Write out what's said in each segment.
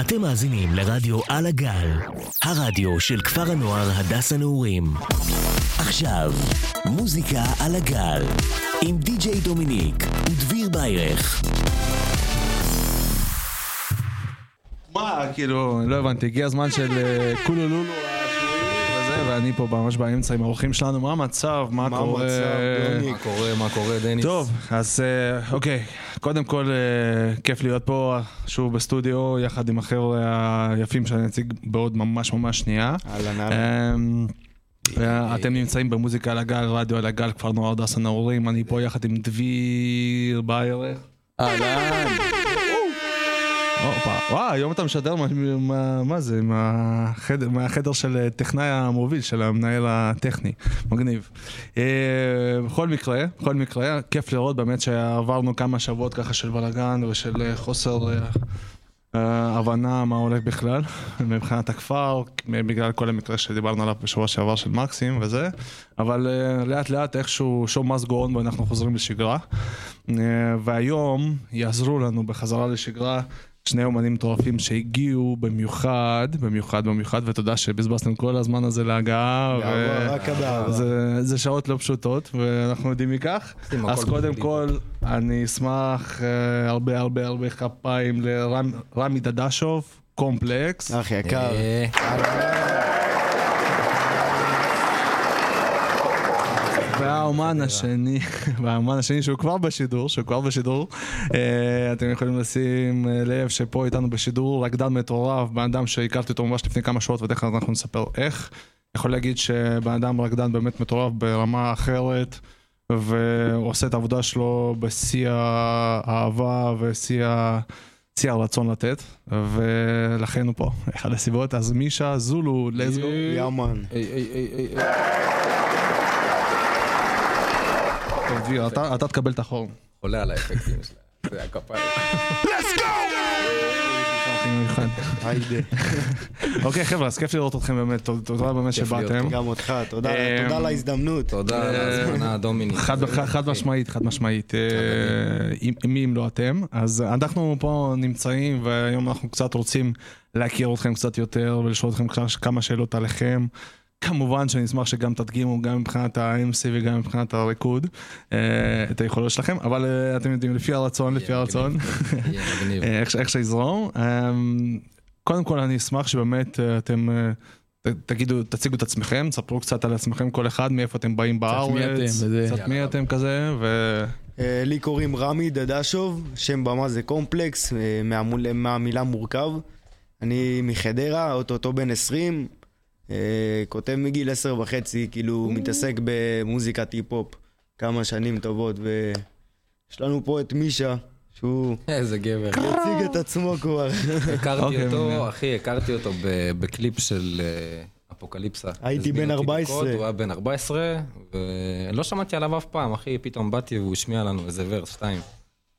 אתם מאזינים לרדיו על הגל, הרדיו של כפר הנוער הדס הנעורים. עכשיו, מוזיקה על הגל, עם די.ג'יי דומיניק ודביר ביירך. מה, כאילו, לא הבנתי, הגיע הזמן של אה, כולו לולו ואני פה ממש באמצע עם האורחים שלנו, מה המצב, מה מה קורה? המצב? מה קורה, מה קורה, דניס? טוב, אז אה, אוקיי, קודם כל אה, כיף להיות פה שוב בסטודיו, יחד עם החבר'ה היפים שאני אציג בעוד ממש ממש שנייה. אהלן אהלן. אמ, אתם נמצאים במוזיקה על הגל, רדיו על הגל, כפר נוער הדס הנעורים, אני פה יחד עם דביר ביירך. אהלן. וואו, היום אתה משדר מה, זה, מהחדר, של אה, טכנאי המוביל, של המנהל הטכני, מגניב. אה, בכל מקרה, בכל מקרה, כיף לראות באמת שעברנו כמה שבועות ככה של בלאגן ושל אה, חוסר הבנה מה הולך בכלל, מבחינת הכפר, בגלל כל המקרה שדיברנו עליו בשבוע שעבר של מקסים וזה, אבל לאט לאט איכשהו must go on ואנחנו חוזרים לשגרה. והיום יעזרו לנו בחזרה לשגרה שני אומנים מטורפים שהגיעו במיוחד, במיוחד, במיוחד, ותודה שבזבזתם כל הזמן הזה להגעה. רק באהבה. זה, זה שעות לא פשוטות, ואנחנו יודעים מכך. אז קודם. כל, אני אשמח אה, הרבה הרבה הרבה כפיים לרמי דדשוב, קומפלקס. אח יקר. אה, והאומן השני, והאומן השני שהוא כבר בשידור, שהוא כבר בשידור, אה, אתם יכולים לשים אה, לב שפה איתנו בשידור רקדן מטורף, בן אדם שהכרתי אותו ממש לפני כמה שעות ותכף אנחנו נספר איך. יכול להגיד שבן אדם רקדן באמת מטורף ברמה אחרת, והוא עושה את העבודה שלו בשיא האהבה ושיא ה... שיא הרצון לתת, ולכן הוא פה, אחד הסיבות. אז מישה, זולו, go. יאמן. טוב, דביר, אתה תקבל את החור. חולה על האפקטים שלה. זה הכפיים. מיוחד. היידה. אוקיי חבר'ה, אז כיף לראות אתכם באמת, תודה- באמת שבאתם. גם אותך, תודה אמ, תודה על ההזדמנות. תודה על ההזמנה, דומיניק. חד, משמעית, חד משמעית, אה, אם- מי אם לא אתם, אז אנחנו פה נמצאים והיום אנחנו קצת רוצים להכיר אתכם קצת יותר ולשאול אתכם כמה שאלות עליכם. כמובן שאני אשמח שגם תדגימו גם מבחינת ה-MC וגם מבחינת הריקוד אה, את היכולות שלכם, אבל אה, אתם יודעים, לפי הרצון, לפי הרצון. מגניב. אה, איך, שיזרום. אמ, קודם כל אני אשמח שבאמת אתם תגידו, תציגו את עצמכם, תספרו קצת על עצמכם כל אחד, מאיפה אתם באים בארץ. קצת מי אתם כזה, ו... לי קוראים רמי דדשוב, שם במה זה קומפלקס, מהמילה מורכב. אני מחדרה, אוטוטו בן 20, אה, כותב מגיל 10 וחצי, כאילו מתעסק במוזיקת היפ-הופ כמה שנים טובות, ויש לנו פה את מישה, שהוא איזה גבר. יציג את עצמו כבר. הכרתי אוקיי. אותו, אחי, הכרתי אותו בקליפ של אה, אפוקליפסה. הייתי בן אותי 14. בקוד, הוא היה בן 14, ולא שמעתי עליו אף פעם, אחי, פתאום באתי והוא השמיע לנו איזה ורס, שתיים.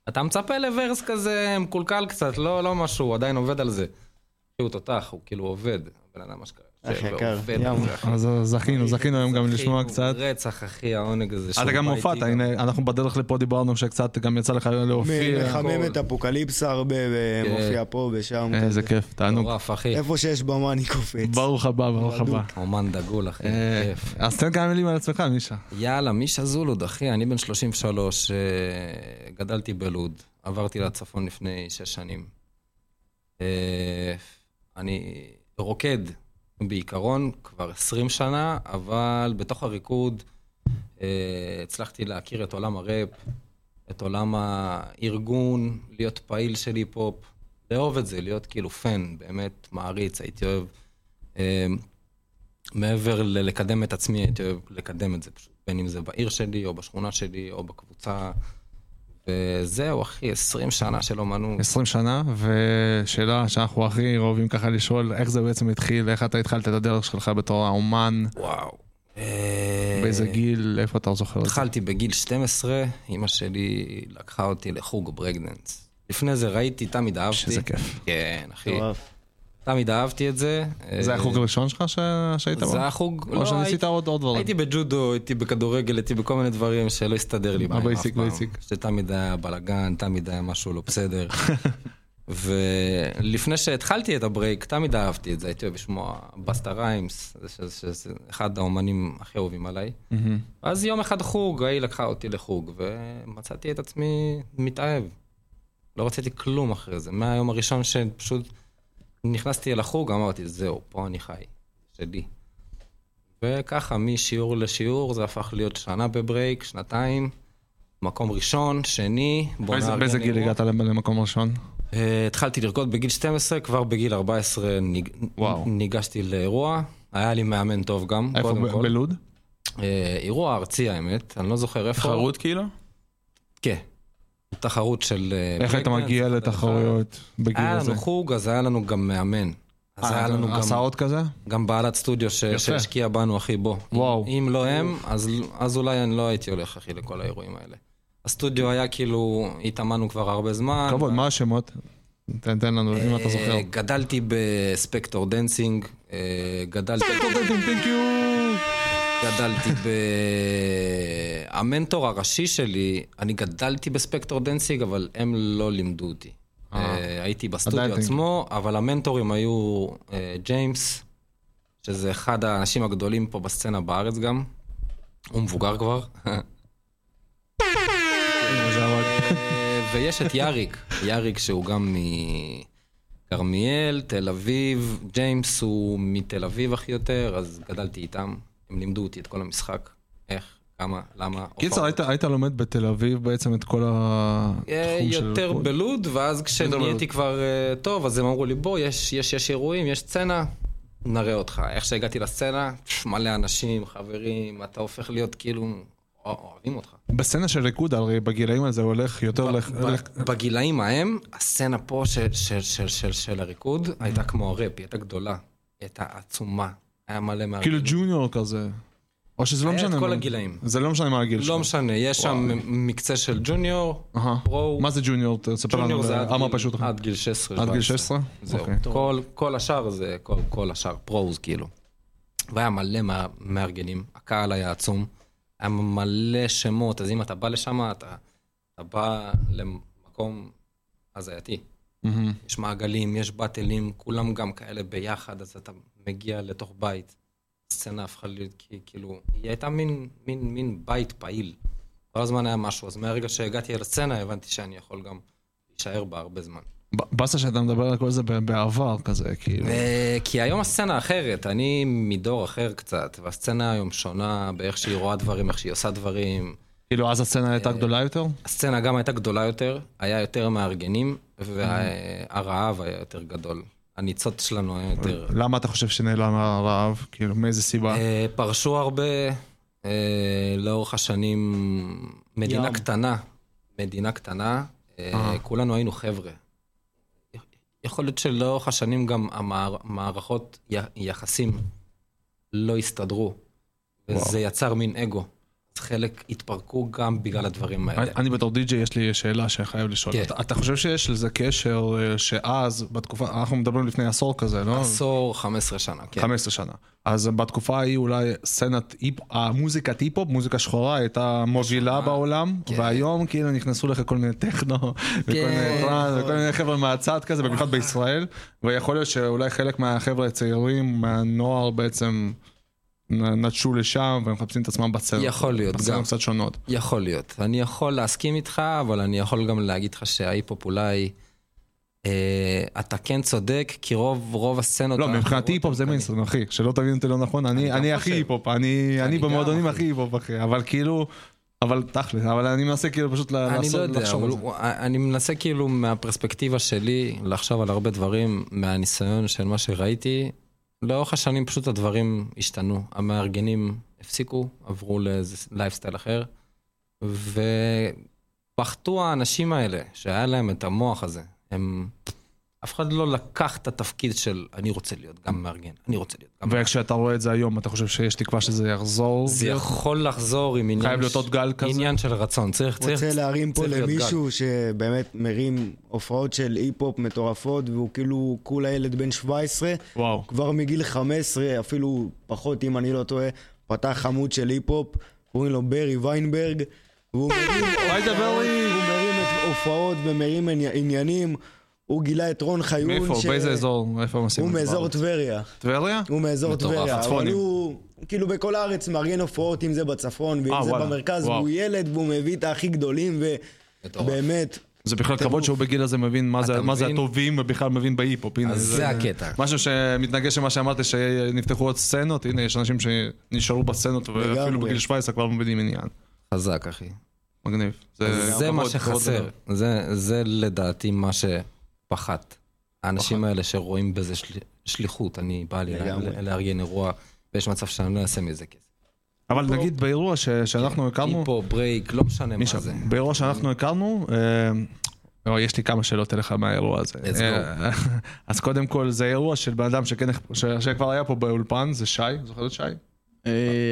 אתה מצפה לוורס כזה מקולקל קצת, לא לא משהו, הוא עדיין עובד על זה. אחי, הוא תותח, הוא כאילו עובד. הבן אדם אשכרה. אח יושב יקר, ועובד על יאללה. זה, אחי. אז זכינו, זכינו היום גם אחי, לשמוע קצת. רצח, אחי, העונג הזה. אתה שהוא גם הופעת, הנה, אנחנו בדרך לפה דיברנו שקצת גם יצא לך להופיע. מחמם את אפוקליפסה הרבה ומופיע פה ושם. איזה כזה. כיף, תענוג. אחי. איפה שיש במה אני קופץ. ברוך הבא, ברוך הבא. אומן דגול, אחי. אה, כיף. אז תן כמה מילים על עצמך, מישה. יאללה, מישה זולוד, אחי, אני בן 33, אה, גדלתי בלוד, עברתי לצפון לפני שש שנים. אה, אני רוקד בעיקרון כבר 20 שנה, אבל בתוך הריקוד אה, הצלחתי להכיר את עולם הראפ, את עולם הארגון, להיות פעיל של היפ-הופ, לאהוב את זה, להיות כאילו פן, באמת מעריץ, הייתי אוהב. אה, מעבר ללקדם את עצמי, הייתי אוהב לקדם את זה פשוט, בין אם זה בעיר שלי, או בשכונה שלי, או בקבוצה. וזהו, אחי, 20 שנה של אומנות. 20 שנה, ושאלה שאנחנו הכי אוהבים ככה לשאול, איך זה בעצם התחיל, איך אתה התחלת את הדרך שלך בתור האומן, וואו. אה, באיזה גיל, איפה אתה זוכר את זה? התחלתי בגיל 12, אימא שלי לקחה אותי לחוג ברקדנס. לפני זה ראיתי, תמיד אהבתי. שזה כיף. כן, אחי. תמיד אהבתי את זה. זה אה, החוג הראשון שלך ש- שהיית בו? זה החוג, או שניסית הייתי- עוד עוד דברים? הייתי בג'ודו, הייתי בכדורגל, הייתי בכל מיני דברים שלא הסתדר לי בהם אף ה basic, פעם. basic. שתמיד היה בלאגן, תמיד היה משהו לא בסדר. ולפני שהתחלתי את ה break, תמיד אהבתי את זה, הייתי אוהב לשמוע Busta Rhymes, שזה אחד האומנים הכי אהובים עליי. אז יום אחד חוג, אימא לקחה אותי לחוג, ומצאתי את עצמי מתאהב. לא רציתי כלום אחרי זה. מהיום הראשון שפשוט נכנסתי אל החוג, אמרתי, זהו, פה אני חי, שלי. וככה, משיעור לשיעור, זה הפך להיות שנה ב break, שנתיים, מקום ראשון, שני, באיזה- גיל. הגעת למקום ראשון? אה, התחלתי לרקוד בגיל 12, כבר בגיל 14 ניג... וואו. ניגשתי לאירוע. היה לי מאמן טוב גם, איפה? קודם ב- כל. בלוד? אה, אירוע ארצי האמת, אני לא זוכר איפה. תחרות כאילו? כן. תחרות של... אה, איך היית מגיע לתחרויות בגיל אחד. היה הזה? לנו חוג, אז היה לנו גם מאמן. אז היה לנו גם, הסעות כזה? גם בעלת סטודיו ש... יפה. שהשקיעה בנו, אחי, בוא. וואו. אם לא הם, אז, אז אולי אני לא הייתי הולך, אחי, לכל האירועים האלה. הסטודיו היה כאילו, התאמנו כבר הרבה זמן. כבוד, מה השמות? תן תן לנו, אם אתה זוכר. אה, גדלתי ב Spector Dancing, אה, גדלתי... גדלתי ב... המנטור הראשי שלי, אני גדלתי ב Spector Dancing, אבל הם לא לימדו אותי. אה, הייתי בסטודיו. עצמו, אבל המנטורים היו אה, ג'יימס, שזה אחד האנשים הגדולים פה בסצנה בארץ גם. הוא מבוגר כבר. אה, ויש את יאריק, יאריק שהוא גם מכרמיאל, תל אביב, ג'יימס הוא מתל אביב הכי יותר, אז גדלתי איתם, הם לימדו אותי את כל המשחק, איך, כמה, למה. קיצר. היית- היית לומד בתל אביב בעצם את כל התחום של... יותר? בלוד, ואז כשנהייתי כבר אה, טוב, אז הם אמרו לי, בוא, יש, יש, יש אירועים, יש סצנה, נראה אותך. איך שהגעתי לסצנה, פש, מלא אנשים, חברים, אתה הופך להיות כאילו, אוהבים אותך. בסצנה של ריקוד, הרי בגילאים הזה הולך יותר... ב- בגילאים ההם, הסצנה פה של, של, של, של, של הריקוד הייתה כמו הראפ, היא הייתה גדולה, היא הייתה עצומה, היה מלא מה... כאילו ג'וניור כזה. או שזה לא היה משנה. את כל מה- הגילאים. זה לא משנה מה הגיל שלך. לא משנה, יש שם מקצה של ג'וניור, אהה. פרו, מה זה ג'וניור? תספר לנו. ג'וניור זה עד אמה גיל- פשוט. עד גיל 16. עד גיל 17. 16? זהו. אוקיי. כל, כל השאר זה, כל, כל השאר פרוז כאילו. והיה מלא מה- מארגנים, הקהל היה עצום, היה מלא שמות, אז אם אתה בא לשם, אתה, אתה בא למקום הזייתי. מהמם. יש מעגלים, יש באטלים, כולם גם כאלה ביחד, אז אתה מגיע לתוך בית. הסצנה הפכה להיות כי- כאילו, היא הייתה מין, מין, מין בית פעיל. כל הזמן היה משהו, אז מהרגע שהגעתי אל הסצנה, הבנתי שאני יכול גם להישאר בה הרבה זמן. באסה שאתה מדבר על כל זה בעבר כזה, כאילו. אה, כי היום הסצנה אחרת, אני מדור אחר קצת, והסצנה היום שונה באיך שהיא רואה דברים, איך שהיא עושה דברים. כאילו אז הסצנה הייתה גדולה יותר? הסצנה גם הייתה גדולה יותר, היה יותר מארגנים, והרעב היה יותר גדול. הניצוץ שלנו היה יותר... למה אתה חושב שנעלם הרעב? כאילו, מאיזה סיבה? אה, פרשו הרבה אה, לאורך השנים, מדינה. קטנה, מדינה קטנה, אה, אה. כולנו היינו חבר'ה. יכול להיות שלאורך השנים גם המערכות יחסים לא הסתדרו, וזה יצר מין אגו. חלק התפרקו גם בגלל הדברים האלה. אני- בתור די-ג'יי יש לי שאלה שחייב לשאול. כן. אתה- אתה חושב שיש לזה קשר אה, שאז, בתקופה, אנחנו מדברים לפני עשור כזה, לא? עשור, 15 שנה, כן. 15 שנה. אז בתקופה ההיא אולי סצנת היפ, המוזיקת היפ-הופ, מוזיקה שחורה, הייתה מובילה בעולם, כן. והיום כאילו נכנסו לך כל מיני טכנו, וכל מיני טראנס, וכל מיני חבר'ה מהצד כזה, במיוחד בישראל, ויכול להיות שאולי חלק מהחבר'ה הצעירים, מהנוער בעצם נטשו לשם, והם מחפשים את עצמם בסצנות. יכול להיות, גם. קצת שונות. יכול להיות. אני יכול להסכים איתך, אבל אני יכול גם להגיד לך שההיפ-הופ אולי... אה, אתה כן צודק, כי רוב, רוב הסצנות... לא, מבחינתי היפ-הופ זה מיינסטרים, אחי, שלא תבין אותי לא נכון, אני גם אני הכי. היפ-הופ, אני אני במועדונים. הכי היפ-הופ, אחי, אבל כאילו, אבל תכל'ס, אבל אני מנסה כאילו פשוט ל- אני לעשות, לא יודע, לחשוב על זה. אני מנסה כאילו מהפרספקטיבה שלי לחשוב על הרבה דברים, מהניסיון של מה שראיתי. לאורך השנים פשוט הדברים השתנו. המארגנים הפסיקו, עברו לאיזה לייפסטייל אחר, ופחתו האנשים האלה, שהיה להם את המוח הזה. הם... אף אחד לא לקח את התפקיד של אני רוצה להיות גם מארגן, אני רוצה להיות גם... וכשאתה רואה את זה היום, אתה חושב שיש תקווה שזה יחזור? זה להיות? יכול לחזור עם עניין... חייב להיות ש- עוד גל כזה? עניין של רצון, צריך... צריך רוצה להרים פה למישהו שבאמת מרים הופעות של היפ-הופ מטורפות, והוא כאילו כולה ילד בן 17, וואו. כבר מגיל 15, אפילו פחות אם אני לא טועה, פתח עמוד של היפ-הופ, קוראים לו ברי ויינברג, והוא מרים! הוא מרים את הופעות ומרים עני- עניינים. הוא גילה את רון חיון. מאיפה? באיזה אזור? איפה הם עושים הוא את זה מאזור? טבריה. טבריה? הוא מאזור מטורף, טבריה, אבל הצפונים. הוא כאילו בכל הארץ מארגן הופעות, אם זה בצפון ואם אה, זה וואלה, במרכז, וואו. והוא ילד והוא מביא את הכי גדולים, מטורף. ובאמת, זה בכלל כבוד שהוא בגיל הזה מבין מה זה- מה? הטובים ובכלל מבין בהיפ-הופ. אז זה הקטע. משהו שמתנגש למה שאמרת שנפתחו עוד סצנות, הנה יש אנשים שנשארו בסצנות ואפילו. בגיל 17 כבר מבינים עניין. חזק, אחי. מגניב. זה מה שחסר. זה, זה לדעתי מה שפחת. האנשים האלה שרואים בזה של... שליחות, אני בא לי לארגן אירוע, ויש מצב שאני לא אעשה מזה כסף. אבל נגיד באירוע ש- שאנחנו הכרנו, היפו, ברייק, לא משנה מה זה. באירוע שאנחנו הכרנו, אה, אה, יש לי כמה שאלות אליך מהאירוע הזה. אה, אז קודם כל זה אירוע של בן אדם שכן- ש- שכבר היה פה באולפן, זה שי, זוכר את שי?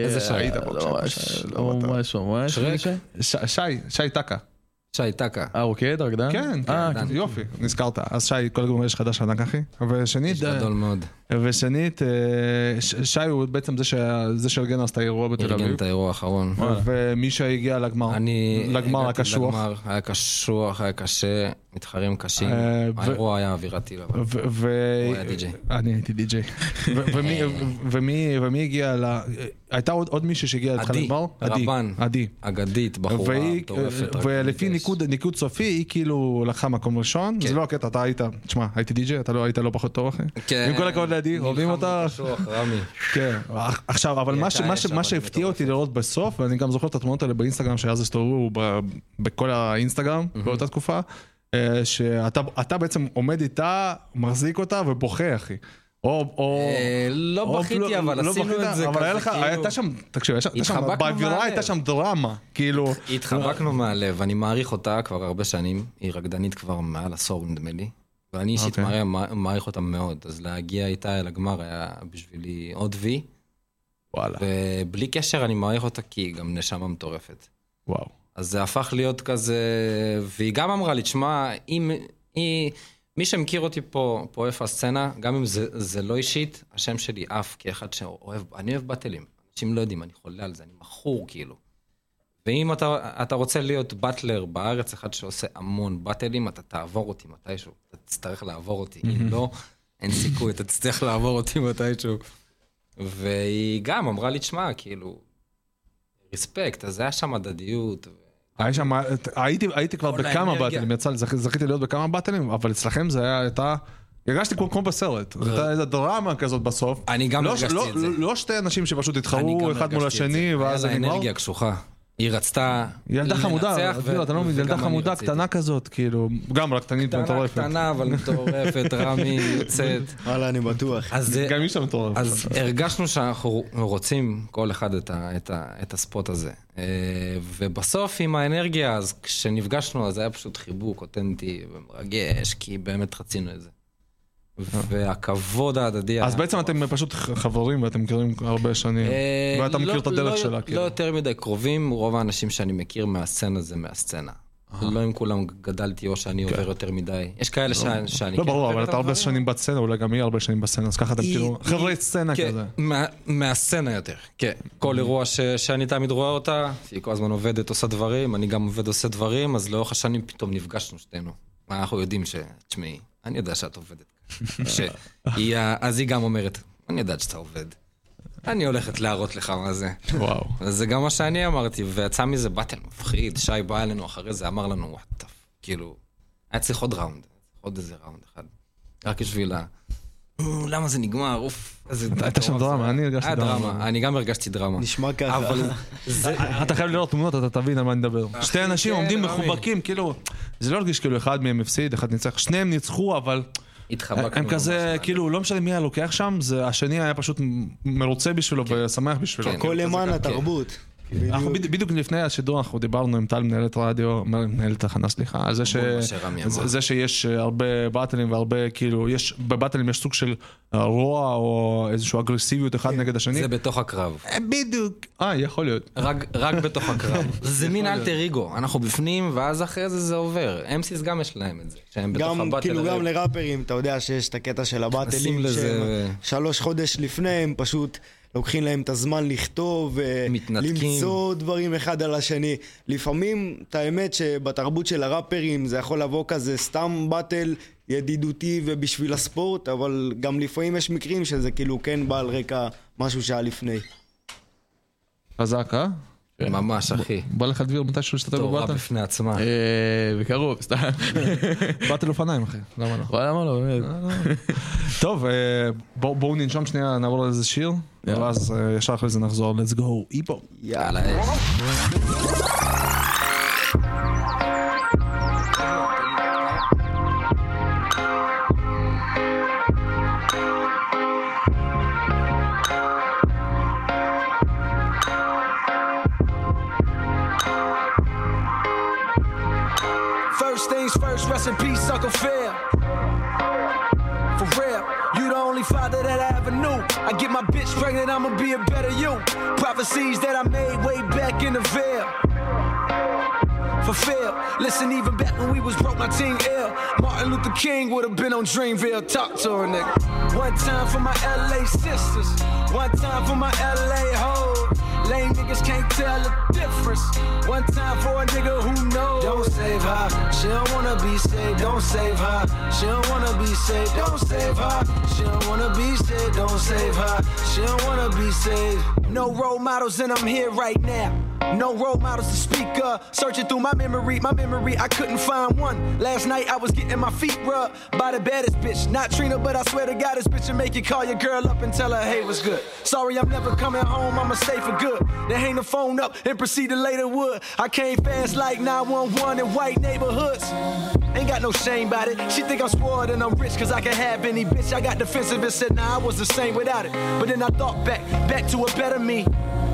איזה שי? היית פה לא ממש, בשי, לא לא ממש, ממש. שרק? שי, שי טקה. שי טקה. אה, רוקד, רקדן? כן, אה, כן, יופי, נזכרת. אז שי, כל יש חדש ענק אחי. ושנית, איש גדול מאוד. ושנית, אה, שי הוא בעצם זה שארגן אז את האירוע בתל ארגן אביב. את האירוע האחרון. ומי שהגיע לגמר, אני לגמר הקשוח. לגמר, היה קשוח, היה קשה, מתחרים קשים. אה, האירוע היה אווירת טיל. אבל. ו- ו- הוא היה די.ג'יי. אני הייתי די.ג'יי. ומי- הגיע ל... הייתה עוד עוד מישהי שהגיעה איתך עדי, לגמר? רבן. עדי. אגדית, בחורה מטורפת. ולפי ניקוד, ניקוד סופי היא כאילו לקחה מקום ראשון, כן. זה לא הקטע, אתה היית, תשמע, הייתי די.ג'יי, אתה לא היית לא פחות טוב אחי. כן. עם כל הכבוד לעדי, אוהבים אותך. כן, עכשיו, אבל מה הייתה ש- מה אש, ש- מה אבל שהפתיע. אותי לראות בסוף, ואני גם זוכר את התמונות האלה באינסטגרם, שאז הסתובבו בכל האינסטגרם באותה תקופה, אה, שאתה אתה בעצם עומד איתה, מחזיק אותה ובוכה, אחי. או, או... אה, לא או בכיתי, אבל לא עשינו את זה אבל כזה, לך, כאילו- הייתה שם, תקשיב, באווירה. הייתה שם דרמה, כאילו, התחבקנו מהלב, אני מעריך אותה כבר הרבה שנים, היא רקדנית כבר מעל עשור נדמה לי, ואני אישית אוקיי. מעריך- מע- מעריך אותה מאוד, אז להגיע איתה אל הגמר היה בשבילי עוד וי, וואלה, ובלי קשר אני מעריך אותה כי היא גם נשמה מטורפת. וואו. אז זה הפך להיות כזה, והיא גם אמרה לי, תשמע, אם, היא, מי שמכיר אותי פה, פה איפה הסצנה, גם אם זה, זה לא אישית, השם שלי עף כאחד שאוהב, אני אוהב באטלים. אנשים לא יודעים, אני חולה על זה, אני מכור כאילו. ואם אתה, אתה רוצה להיות באטלר בארץ, אחד שעושה המון באטלים, אתה תעבור אותי מתישהו. אתה תצטרך לעבור אותי. אם לא, אין סיכוי, אתה תצטרך לעבור אותי מתישהו. והיא גם אמרה לי, תשמע, כאילו, רספקט, אז היה שם הדדיות. היה שם, הייתי, הייתי כבר בכמה. באטלים, יצא לי, זכ- זכיתי להיות בכמה באטלים, אבל אצלכם זה היה, הייתה, הרגשתי כמו, כמו בסרט, זו הייתה איזה דרמה כזאת בסוף. אני גם לא, הרגשתי לא, את זה. לא שתי אנשים שפשוט התחרו אחד מול השני. ואז זה היה לה נגמר. אנרגיה קשוחה. היא רצתה ילדה חמודה, אפילו, אתה לא מבין, ילדה חמודה רציתי. קטנה כזאת, כאילו, גם רקטנית קטנה, מטורפת. קטנה, אבל מטורפת, רמי יוצאת. וואלה, אני בטוח. גם אישה מטורפת. אז הרגשנו שאנחנו רוצים כל אחד את, ה, את, ה, את הספוט הזה. אה, ובסוף עם האנרגיה, אז כשנפגשנו, אז היה פשוט חיבוק אותנטי ומרגש, כי באמת רצינו את זה. והכבוד ההדדי אז בעצם אתם פשוט חברים ואתם מכירים הרבה שנים, אה, ואתה מכיר לא- את הדרך לא- שלה, לא כאילו. יותר מדי קרובים, רוב האנשים שאני מכיר מהסצנה זה מהסצנה. לא עם כולם גדלתי או שאני עובר יותר מדי. יש כאלה שאני... לא כן ברור, אבל את אתה הרבה. שנים בסצנה, אולי גם היא הרבה שנים בסצנה, אז ככה אתם כאילו, חברי סצנה כן, כזה. מה- מהסצנה יותר, כן. כל אירוע ש- שאני תמיד רואה אותה, היא כל הזמן עובדת, עושה דברים, אני גם עובד, עושה דברים, אז לאורך השנים פתאום נפגשנו שתינו. אנחנו יודעים ש... תשמעי, אני יודע שאת עובדת. שהיא אז היא גם אומרת, אני יודעת שאתה עובד. אני הולכת להראות לך מה זה. וואו. זה גם מה שאני אמרתי, ויצא מזה באטל מפחיד, שי בא אלינו אחרי זה, אמר לנו, וואט, כאילו, היה צריך עוד ראונד, עוד איזה ראונד אחד. רק בשביל ה... "אה, למה זה נגמר, אוף, איזה... הייתה שם דרמה, היה." אני הרגשתי היה דרמה. דרמה, אני גם הרגשתי דרמה. נשמע ככה. אבל זה... אתה חייב לראות תמונות, אתה תבין על מה אני מדבר. שתי אנשים כן, עומדים. מחובקים, כאילו, זה לא הרגיש כאילו אחד מהם הפסיד, אחד ניצח, שניהם ניצחו, אבל התחבקנו. הם כזה. כאילו, לא משנה מי היה לוקח שם, זה השני היה פשוט מרוצה בשבילו ושמח בשבילו. כן. הכל למען התרבות. אנחנו בדיוק- לפני השידור אנחנו דיברנו עם טל מנהלת רדיו, מנהלת תחנה סליחה, על זה ש- שיש הרבה באטלים והרבה כאילו, יש, בבאטלים יש סוג של אה, רוע או איזושהי אגרסיביות אחד נגד השני. זה בתוך הקרב. אה, בדיוק. אה, יכול להיות. רק, רק בתוך הקרב. זה מין אלטר אגו, אנחנו בפנים, ואז אחרי זה זה עובר. אמסיס גם יש להם את זה, שהם בתוך גם, הבטל. כאילו, גם לראפרים, אתה יודע שיש את הקטע של ו- שלוש חודש לפני, הם פשוט לוקחים להם את הזמן לכתוב, מתנתקים. למצוא דברים אחד על השני. לפעמים, את האמת שבתרבות של הראפרים זה יכול לבוא כזה סתם באטל, ידידותי ובשביל הספורט, אבל גם לפעמים יש מקרים שזה כאילו כן בא על רקע משהו שהיה לפני. חזק, אה? ממש, אחי. בא לך דביר מתישהו להשתתף תורה בבטה? בפני עצמה. אה, בקרוב, סתם. באתי לאופניים, אחי. למה לא? למה לא, באמת. טוב, אה, בואו ננשום שנייה, נעבור לאיזה שיר, יאללה. ואז אה, ישר אחרי זה נחזור, let's go, היפו. יאללה, first, rest in peace, Uncle Phil. For real, you the only father that I ever knew. I get my bitch pregnant, I'ma be a better you. Prophecies that I made way back in the veil. Fulfill. Listen, even back when we was broke, my team ill. Martin Luther King would have been on Dreamville. Talk to her, nigga. One time for my LA sisters. One time for my LA hoes. Lame niggas can't tell the difference. One time for a nigga who knows. Don't save her. She don't wanna be saved. Don't save her. She don't wanna be saved. Don't save her. She don't wanna be saved. Don't save her. She don't wanna be saved. No role models, and I'm here right now. No role models to speak of. Searching through my memory, my memory, I couldn't find one. Last night I was getting my feet rubbed by the baddest bitch. Not Trina, but I swear to God, this bitch will make you call your girl up and tell her, hey, what's good? Sorry, I'm never coming home, I'ma stay for good. Then hang the phone up and proceed to later wood. I came fast like 911 in white neighborhoods. Ain't got no shame about it. She think I'm spoiled and I'm rich cause I can have any bitch. I got defensive and said, nah, I was the same without it. But then I thought back, back to a better me.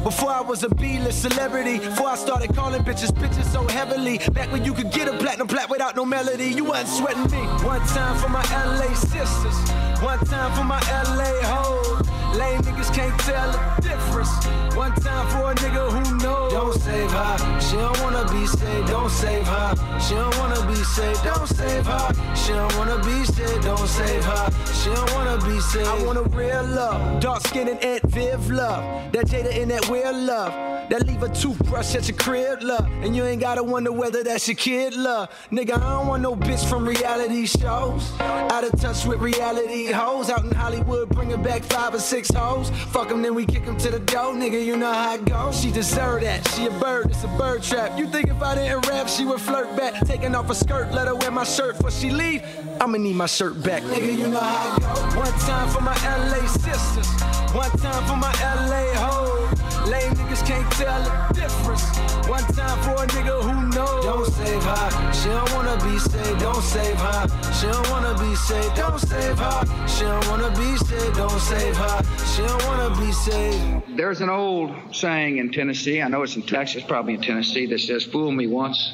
Before I was a B-list celebrity, before I started calling bitches bitches so heavily. Back when you could get a platinum plat without no melody, you wasn't sweating me. One time for my LA sisters, one time for my LA hoes. Lame niggas can't tell the difference. One time for a nigga who knows. Don't save her, she don't wanna be saved. Don't save her, she don't wanna be saved. Don't save her, she don't wanna be saved. Don't save her, she don't wanna be saved. I want a real love, dark skin and Aunt Viv love. That Jada in that weird love. That leave a toothbrush at your crib, love. And you ain't gotta wonder whether that's your kid, love. Nigga, I don't want no bitch from reality shows. Out of touch with reality hoes. Out in Hollywood, bringing back five or six hoes. Fuck them, then we kick them to the door, nigga. You know how it goes. She deserve that. She a bird, it's a bird trap. You think if I didn't rap, she would flirt back. Taking off her skirt, let her wear my shirt before she leave. I'ma need my shirt back, nigga. You know how it goes. One time for my LA sisters. One time for my LA hoes. Lame niggas can't tell the difference. One time for a nigga who knows. Don't save her. She don't wanna be saved. Don't save her. She don't wanna be saved. Don't save her. She don't wanna be saved. Don't save her. She don't wanna be saved. There's an old saying in Tennessee, I know it's in Texas, probably in Tennessee, that says, Fool me once,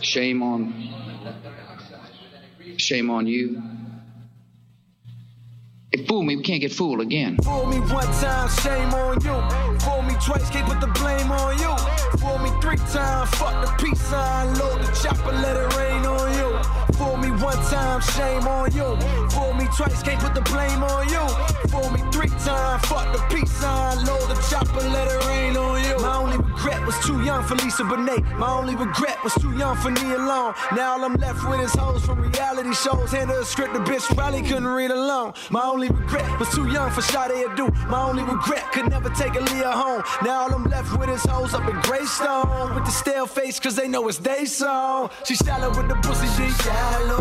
shame on, shame on you. It fooled me, we can't get fooled again. Fool me one time, shame on you. Fool me twice, can't put the blame on you. Fool me three times, fuck the peace sign, load the chopper, let it rain on you. Fool me one time, shame on you. Fool me twice, can't put the blame on you. Fool me three times, fuck the peace sign, load the chopper, let it rain on you. My only regret was too young for Lisa Bonet. My only regret was too young for Nia Long. Now all I'm left with is hoes from reality shows. Hand her a script, the bitch probably couldn't read alone. My only regret was too young for Sade Adu. My only regret could never take a Leah home. Now all I'm left with is hoes up in Greystone. With the stale face, cause they know it's they song. She shallow with the pussy, she shallow.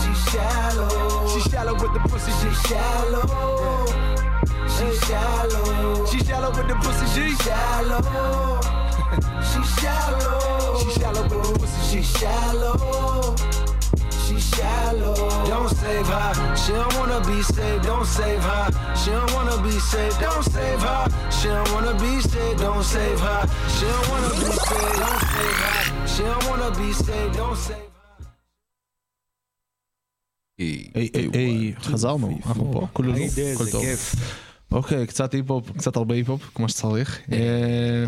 She shallow. She shallow with the pussy, she shallow. She shallow. She shallow with the pussy, she shallow. She shallow. She shallow with the pussy, she shallow. She shallow. Don't save her. She don't wanna be saved. Don't save her. She don't wanna be saved. Don't save her. She don't wanna be saved. Don't save her. She don't wanna be saved. Don't save her. Wanna be saved. Don't save. היי, היי, היי, חזרנו, אנחנו פה, כולו הכל זה טוב. אוקיי, קצת היפ-הופ, קצת הרבה היפ-הופ, כמו שצריך. אה,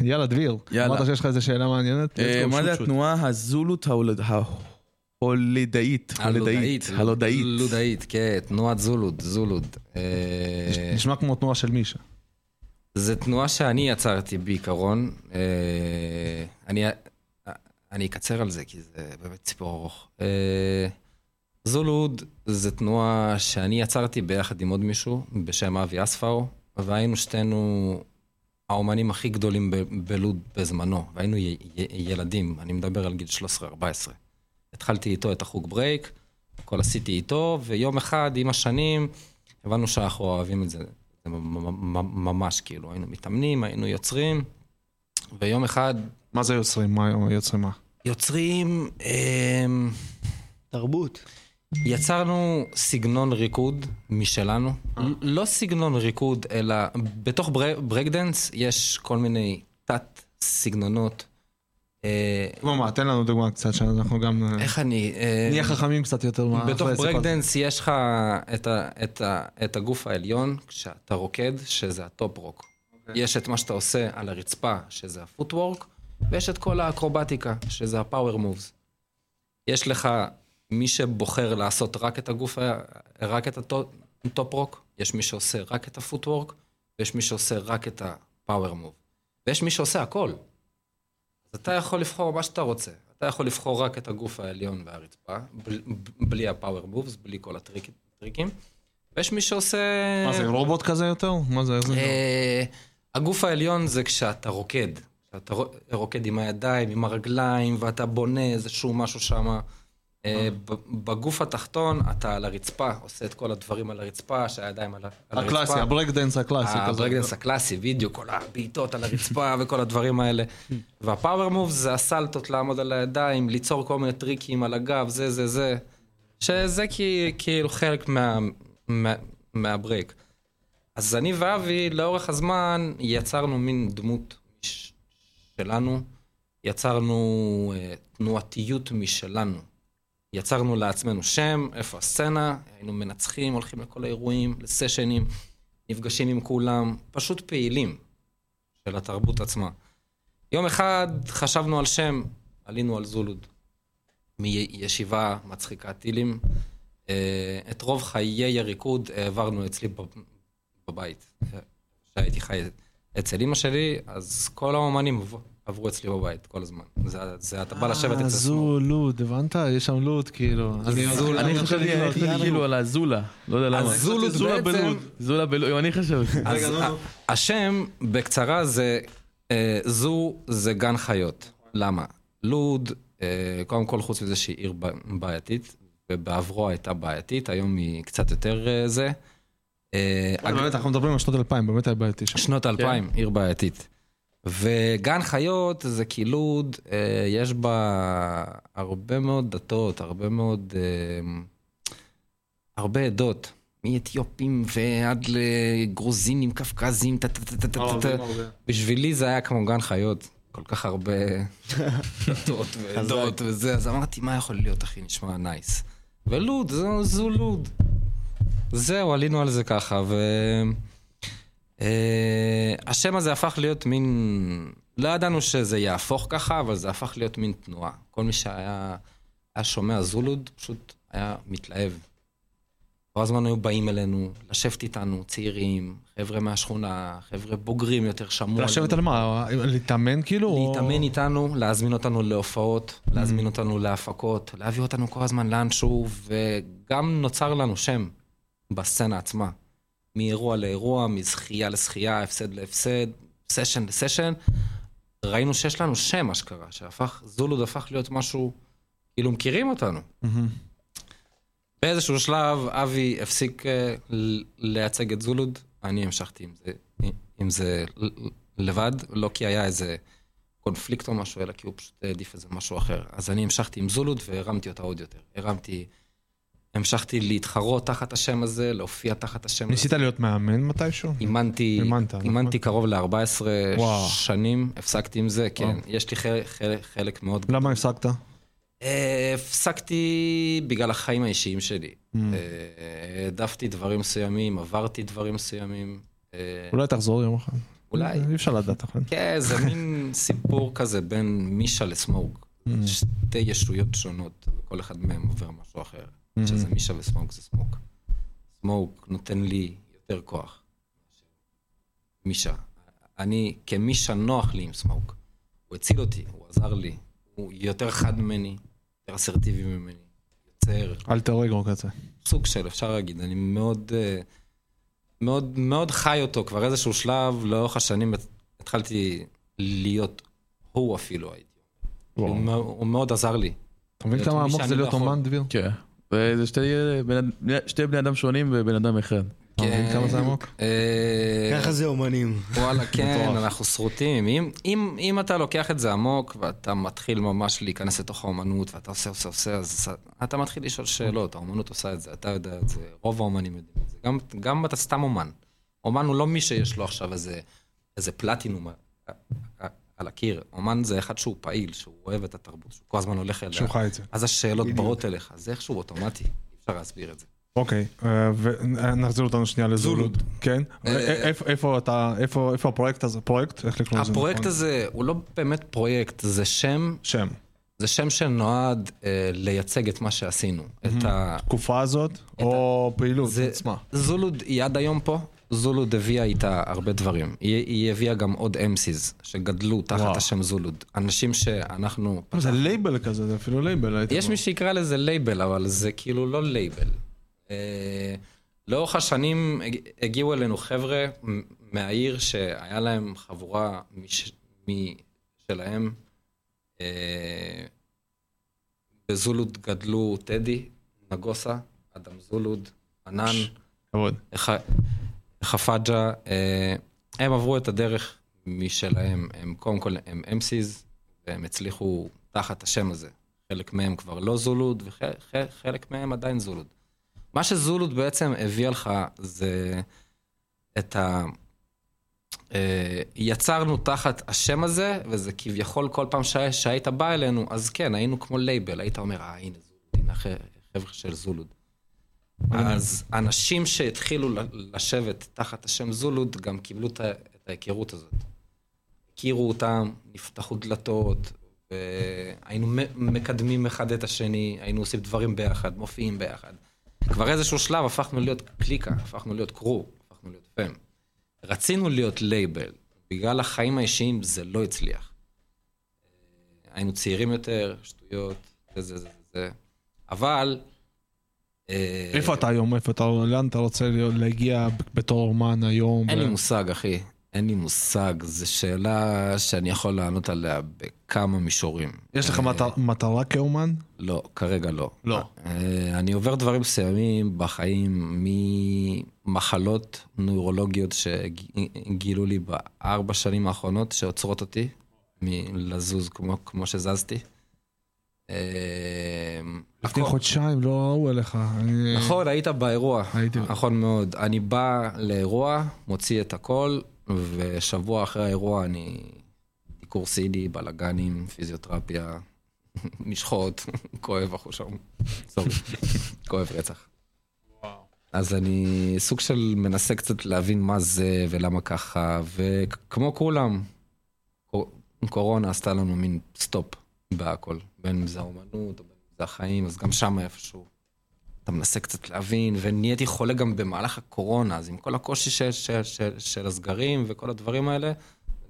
יאללה, דביר, יאללה. אמרת שיש לך איזה שאלה מעניינת? אה, מה זה. התנועה הזולות ההולד- ההולדאית? הולדאית. הלודאית. לודאית, כן, תנועת זולוד, זולוד. אה, נשמע כמו תנועה של מישה. זו תנועה שאני יצרתי בעיקרון. אה, אני, אני אקצר על זה, כי זה באמת סיפור ארוך. אה, זולוד זה תנועה שאני יצרתי ביחד עם עוד מישהו בשם אבי אספאו, והיינו שתינו האומנים הכי גדולים בלוד בזמנו, והיינו ילדים, אני מדבר על גיל 13-14. התחלתי איתו את החוג ברייק, הכל עשיתי איתו, ויום אחד, עם השנים, הבנו שאנחנו אוהבים את זה, זה ממש כאילו, היינו מתאמנים, היינו יוצרים, ויום אחד מה זה יוצרים? מה יוצרים מה? יוצרים, אמ, תרבות. יצרנו סגנון ריקוד משלנו. לא סגנון ריקוד, אלא בתוך ברקדנס יש כל מיני תת-סגנונות. אה, כמו מה? תן לנו דוגמה קצת, שאנחנו גם אה, איך אני... אה, נהיה חכמים קצת יותר. בתוך. ברקדנס יש לך את, הגוף העליון, כשאתה רוקד, שזה ה top rock. יש את מה שאתה עושה על הרצפה, שזה ה footwork, ויש את כל האקרובטיקה, שזה ה power moves. יש לך מי שבוחר לעשות רק את הגוף, רק את ה top rock, יש מי שעושה רק את ה footwork, ויש מי שעושה רק את ה power move. ויש מי שעושה הכל. אז אתה יכול לבחור מה שאתה רוצה. אתה יכול לבחור רק את הגוף העליון והרצפה, בל- בלי ה power moves, בלי כל הטריק- הטריקים. ויש מי שעושה... מה זה, רובוט כזה יותר? מה זה? איך זה? אה, הגוף העליון זה כשאתה רוקד. אתה רו- רוקד עם הידיים, עם הרגליים, ואתה בונה איזשהו משהו שם. בגוף התחתון, אתה על הרצפה, עושה את כל הדברים על הרצפה, שהידיים על הרצפה. הקלאסי, הברק דנס הקלאסי. הברקדנס הקלאסי, וידאו, כל הבעיטות על הרצפה וכל הדברים האלה. והפאוור מוב זה הסלטות לעמוד על הידיים, ליצור כל מיני טריקים על הגב, זה, זה, זה. שזה כאילו חלק מה- מה- מהברייק. אז אני ואבי, לאורך הזמן, יצרנו מין דמות שלנו, יצרנו אה, תנועתיות משלנו. יצרנו לעצמנו שם, איפה הסצנה, היינו מנצחים, הולכים לכל האירועים, לסשנים, נפגשים עם כולם, פשוט פעילים של התרבות עצמה. יום אחד חשבנו על שם, עלינו על זולוד, מישיבה מצחיקת טילים. אה, את רוב חיי הריקוד העברנו אצלי בב- בבית. כשהייתי חי אצל אימא שלי, אז כל האומנים עב- עברו אצלי בבית כל הזמן. זה, זה אתה בא לשבת אה, אצל זו. לוד, הבנת? יש שם לוד, כאילו. אני- חשבתי כאילו על הזולה, לא יודע למה. הזולוד זולה בעצם, בלוד. זולה בלוד, אני חשבתי. השם בקצרה זה, אה, זו זה גן חיות. למה? לוד, אה, קודם כל חוץ מזה שהיא עיר בעייתית, ובעברו הייתה בעייתית, היום היא קצת יותר אה, זה. אה, באמת, אנחנו מדברים על שנות 2000, באמת היה בעייתי שם. שנות אלפיים, עיר בעייתית. וגן חיות זה כי לוד, אה, יש בה הרבה מאוד דתות, הרבה מאוד... אה, הרבה עדות. מאתיופים ועד לגרוזינים, קפקזים, טה טה טה טה טה טה. בשבילי זה היה כמו גן חיות, כל כך הרבה דתות ועדות וזה, אז אמרתי, מה יכול להיות, אחי, נשמע נייס. ולוד, זו לוד. זהו, עלינו על זה ככה, ו... אה, השם הזה הפך להיות מין... לא ידענו שזה יהפוך ככה, אבל זה הפך להיות מין תנועה. כל מי שהיה היה שומע זולוד, פשוט היה מתלהב. כל הזמן היו באים אלינו, לשבת איתנו, צעירים, חבר'ה מהשכונה, חבר'ה בוגרים יותר, שמעו לשבת על מה? להתאמן כאילו? או- להתאמן איתנו, להזמין אותנו להופעות, להזמין אותנו להפקות, להביא אותנו כל הזמן לאנשהו, וגם נוצר לנו שם בסצנה עצמה. מאירוע לאירוע, מזכייה לזכייה, הפסד להפסד, סשן לסשן. ראינו שיש לנו שם אשכרה, שהפך, זולוד הפך להיות משהו, כאילו מכירים אותנו. מהמם. באיזשהו שלב אבי הפסיק ל- לייצג את זולוד, אני המשכתי עם זה, עם זה לבד, לא כי היה איזה קונפליקט או משהו, אלא כי הוא פשוט העדיף איזה משהו אחר. אז אני המשכתי עם זולוד והרמתי אותה עוד יותר. הרמתי, המשכתי להתחרות תחת השם הזה, להופיע תחת השם הזה. ניסית להיות מאמן מתישהו? אימנתי, אימנת, נכון. אימנתי קרוב ל-14 וואו. שנים, הפסקתי עם זה, כן. יש לי חלק, חלק, חלק מאוד למה הפסקת? אה, הפסקתי בגלל החיים האישיים שלי. Mm. אה, העדפתי דברים מסוימים, עברתי דברים מסוימים. אה, אולי תחזור יום אחד. אולי. אי אפשר לדעת אחרי. כן, זה מין סיפור כזה בין מישה לסמוק. Mm. שתי ישויות שונות, וכל אחד מהם עובר משהו אחר. שזה מישה וסמוק זה סמוק. סמוק נותן לי יותר כוח. מישה. אני, כמישה נוח לי עם סמוק. הוא הציל אותי, הוא עזר לי, הוא יותר חד ממני, יותר אסרטיבי ממני, יוצר, אלטר אגו כזה. סוג של, אפשר להגיד, אני מאוד, אה, מאוד, מאוד חי אותו, כבר איזשהו שלב, לאורך השנים התחלתי להיות הוא אפילו הייתי. הוא, מאוד- הוא מאוד עזר לי. אתה מבין כמה עמוק זה לא להיות. אומן, דביר? כן. וזה שתי, בן- שתי בני אדם שונים ובן אדם אחד. מבין כמה זה עמוק? אה, ככה זה אומנים. וואלה, כן. אנחנו שרוטים. אם, אם, אם אתה לוקח את זה עמוק, ואתה מתחיל ממש להיכנס לתוך האומנות, ואתה עושה, עושה, עושה, אז אתה מתחיל לשאול שאלות, האומנות עושה את זה, אתה יודע את זה, רוב האומנים יודעים את זה. גם, גם אתה סתם אומן. אומן הוא לא מי שיש לו עכשיו איזה, איזה פלטינום על הקיר. אומן זה אחד שהוא פעיל, שהוא אוהב את התרבות, שהוא כל הזמן הולך אליה. שהוא חי את זה. אז השאלות באות אליך, זה איכשהו אוטומטי, אי אפשר להסביר את זה. אוקיי, אה, ונחזיר אותנו שנייה לזולוד. כן? אה, איפה- איפה אתה, איפה הפרויקט הזה? פרויקט? איך לקרוא לזה? הפרויקט נכון? הזה הוא לא באמת פרויקט, זה שם שם. זה שם שנועד אה, לייצג את מה שעשינו. את ה... תקופה הזאת, או פעילות זה, עצמה? זולוד היא עד היום פה, זולוד הביאה איתה הרבה דברים. היא, היא הביאה גם עוד MCs שגדלו תחת וואו. השם זולוד. אנשים שאנחנו... זה לייבל כזה, זה אפילו לייבל. יש. מי שיקרא לזה לייבל, אבל זה כאילו לא לייבל. אה, לאורך השנים הג- הגיעו אלינו חבר'ה מהעיר שהיה להם חבורה מש- משלהם. אה, בזולוד גדלו טדי, נגוסה, אדם זולוד, ענן, כבוד. חפאג'ה. אה, הם עברו את הדרך משלהם. הם קודם כל, הם MCs, והם הצליחו תחת השם הזה. חלק מהם כבר לא זולוד, וחלק מהם עדיין זולוד. מה שזולוד בעצם הביא לך זה את ה... אה, יצרנו תחת השם הזה, וזה כביכול כל פעם שה- שהיית בא אלינו, אז כן, היינו כמו לייבל, היית אומר, אה, הנה זולוד, הנה חבר'ה של זולוד. אז אנשים שהתחילו לשבת תחת השם זולוד, גם קיבלו את ההיכרות הזאת. הכירו אותם, נפתחו דלתות, והיינו מקדמים אחד את השני, היינו עושים דברים ביחד, מופיעים ביחד. כבר איזשהו שלב הפכנו להיות קליקה, הפכנו להיות קרו, הפכנו להיות פם. רצינו להיות לייבל, בגלל החיים האישיים זה לא הצליח. היינו צעירים יותר, שטויות, זה זה זה זה. אבל... אה, איפה אתה היום? איפה אתה, לאן אתה רוצה להגיע בתור אומן היום? אין לי מושג, אחי. אין לי מושג. זו שאלה שאני יכול לענות עליה בכמה מישורים. יש לך אה, מטר- מטרה כאומן? לא, כרגע לא. לא. אה, אני עובר דברים מסוימים בחיים, ממחלות נוירולוגיות שגילו לי בארבע שנים האחרונות, שעוצרות אותי מלזוז כמו, כמו שזזתי. אה, לפני חודשיים לא ראו אליך. אני- נכון, היית באירוע. הייתי. נכון מאוד. אני בא לאירוע, מוציא את הכל, ושבוע אחרי האירוע אני... דיקור סידי, בלאגנים, פיזיותרפיה, משחות, כואב אחו שם. סורי, כואב רצח. אז אני סוג של מנסה קצת להבין מה זה ולמה ככה, וכמו כולם, קור- קורונה עשתה לנו מין סטופ בהכל, בין אם זה האומנות או בין אם זה החיים, אז גם שם איפשהו. אתה מנסה קצת להבין, ונהייתי חולה גם במהלך הקורונה, אז עם כל הקושי של, של, של, של הסגרים וכל הדברים האלה,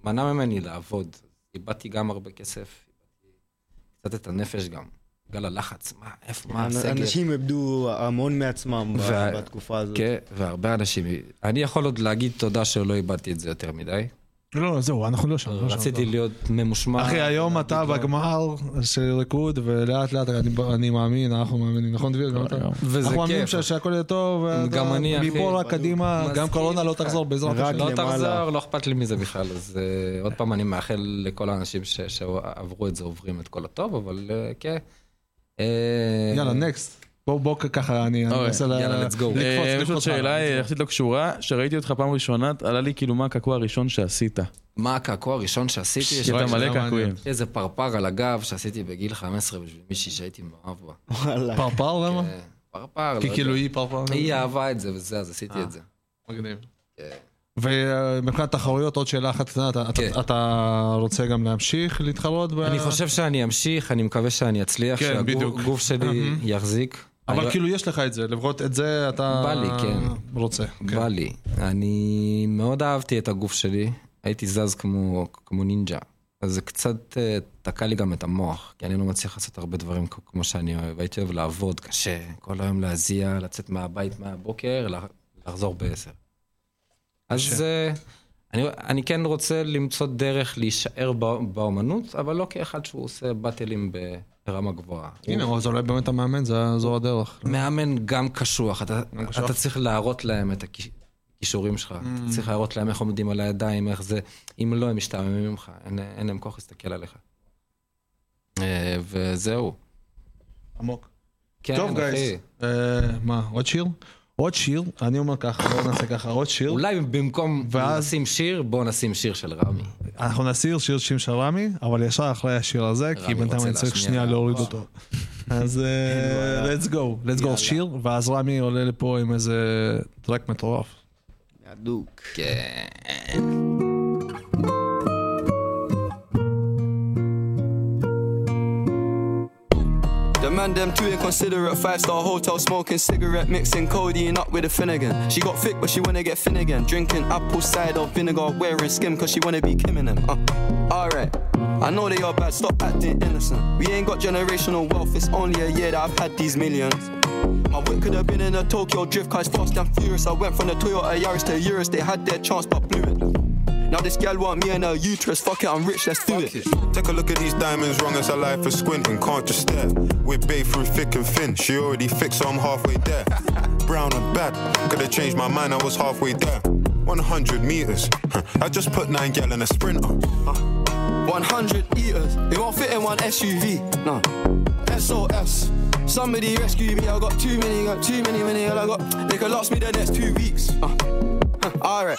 מנע ממני לעבוד. איבדתי גם הרבה כסף, איבדתי קצת את הנפש גם, בגלל הלחץ, מה, איפה, מה הסגר? אנשים איבדו המון מעצמם וה- בתקופה הזאת. כן, והרבה אנשים, אני יכול עוד להגיד תודה שלא איבדתי את זה יותר מדי. לא, לא, זהו, אנחנו לא שם. לא רציתי לא. להיות ממושמע. אחי, היום אתה לא. בגמר של ריקוד, ולאט לאט אני- אני מאמין, אנחנו מאמינים, נכון דביר? גם אתה? וזה אנחנו מאמינים שהכל יהיה טוב, גם אני, אחי. מפה רק קדימה, גם קורונה לא. תחזור בעזרת השם. לא. תחזור, לא אכפת לי מזה בכלל. אז אה, עוד פעם, אני מאחל לכל האנשים ש- שעברו את זה, עוברים את כל הטוב, אבל אה, כן. אה, יאללה, נקסט. בואו, בואו ככה, אני אוקיי, אנסה ל- יאללה, let's go. לקפוץ, אה, יש עוד שאלה. אה, יחסית לא קשורה, שראיתי אותך פעם ראשונה, עלה לי כאילו מה הקעקוע הראשון שעשית. מה הקעקוע הראשון שעשיתי? יש וואי, מלא. קעקועים. איזה פרפר על הגב שעשיתי בגיל 15 בשביל מישהי שהייתי מאוהב בה. פרפר למה? אה, פרפר, לא כי יודע. כאילו היא פרפר. היא אהבה את זה וזה, אז עשיתי את זה. מגניב. כן. ומבחינת תחרויות, עוד שאלה אחת קטנה, אתה- כן. אתה רוצה גם להמשיך להתחרות? ב- אני חושב שאני אמשיך, אני מקווה שאני אצליח, כן. שהגוף שלי יחזיק. אבל כאילו יש לך את זה, לפחות את זה אתה בא לי, כן. רוצה. כן. בא לי. אני מאוד אהבתי את הגוף שלי, הייתי זז כמו, כמו נינג'ה. אז זה קצת אה, תקע לי גם את המוח, כי אני לא מצליח לעשות הרבה דברים כמו שאני אוהב. הייתי אוהב לעבוד קשה, כל היום להזיע, לצאת מהבית מהבוקר, לחזור בעשר. אז אה, אני, אני כן רוצה למצוא דרך להישאר בא- באומנות, אבל לא כאחד שהוא עושה באטלים ברמה גבוהה. הנה, אז אולי באמת המאמן, זה- זו הדרך. מאמן גם קשוח, אתה, צריך להראות להם את הכישורים שלך, Mm. אתה צריך להראות להם איך עומדים על הידיים, איך זה, אם לא, הם משתעממים ממך, אין, להם כוח להסתכל עליך. אה, וזהו. עמוק. כן, טוב. גייס. אה, מה, עוד שיר? עוד שיר? אני אומר ככה, בואו נעשה ככה, עוד שיר. אולי במקום ואז- לשים שיר, בואו נשים שיר של רמי. אנחנו נסיר שיר שיר של רמי, אבל ישר אחרי השיר הזה, כי בינתיים אני צריך. שנייה להוריד אותו. אז אה, let's go, let's go שיר, ואז רמי עולה לפה עם איזה טרק מטורף. הדוק. כן. Man them too inconsiderate. Five star hotel smoking cigarette, mixing codeine up with a Finnegan. She got thick, but she wanna get Finnegan. Drinking apple cider vinegar, wearing skim, cause she wanna be Kim in them. Uh, Alright. I know they are bad, stop acting innocent. We ain't got generational wealth, it's only a year that I've had these millions. My whip could have been in a Tokyo drift, cause fast and furious. I went from the Toyota Yaris to Urus, they had their chance but blew it. Now this gal want me and her uterus, fuck it, I'm rich, let's do it. Take a look at these diamonds, wrong as a life for squinting, can't just stare. We're babe through thick and thin, she already fixed, so I'm halfway there. Brown and bad, could've changed my mind, I was halfway there. 100 meters, I just put nine gal in a sprinter. 100 eaters, it won't fit in one SUV. No. SOS. Somebody rescue me, I got too many, got too many, many, I got. They could last me the next two weeks. Uh. Alright.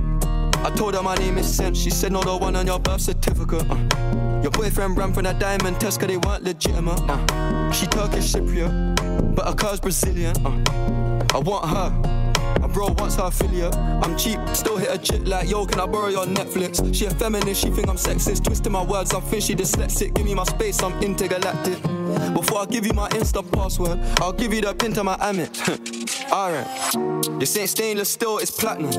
I told her my name is Sam. She said, No, the one on your birth certificate. Uh. Your boyfriend ran from that diamond test cause they weren't legitimate. Uh. She Turkish Cypriot, but her car's Brazilian. Uh. I want her. My bro wants her affiliate. I'm cheap, still hit a chick like, yo, can I borrow your Netflix? She a feminist, she think I'm sexist. Twisting my words, I'm think she dyslexic. Give me my space, I'm intergalactic. Before I give you my Insta password, I'll give you the pin to my Amex. Alright. This ain't stainless steel, it's platinum.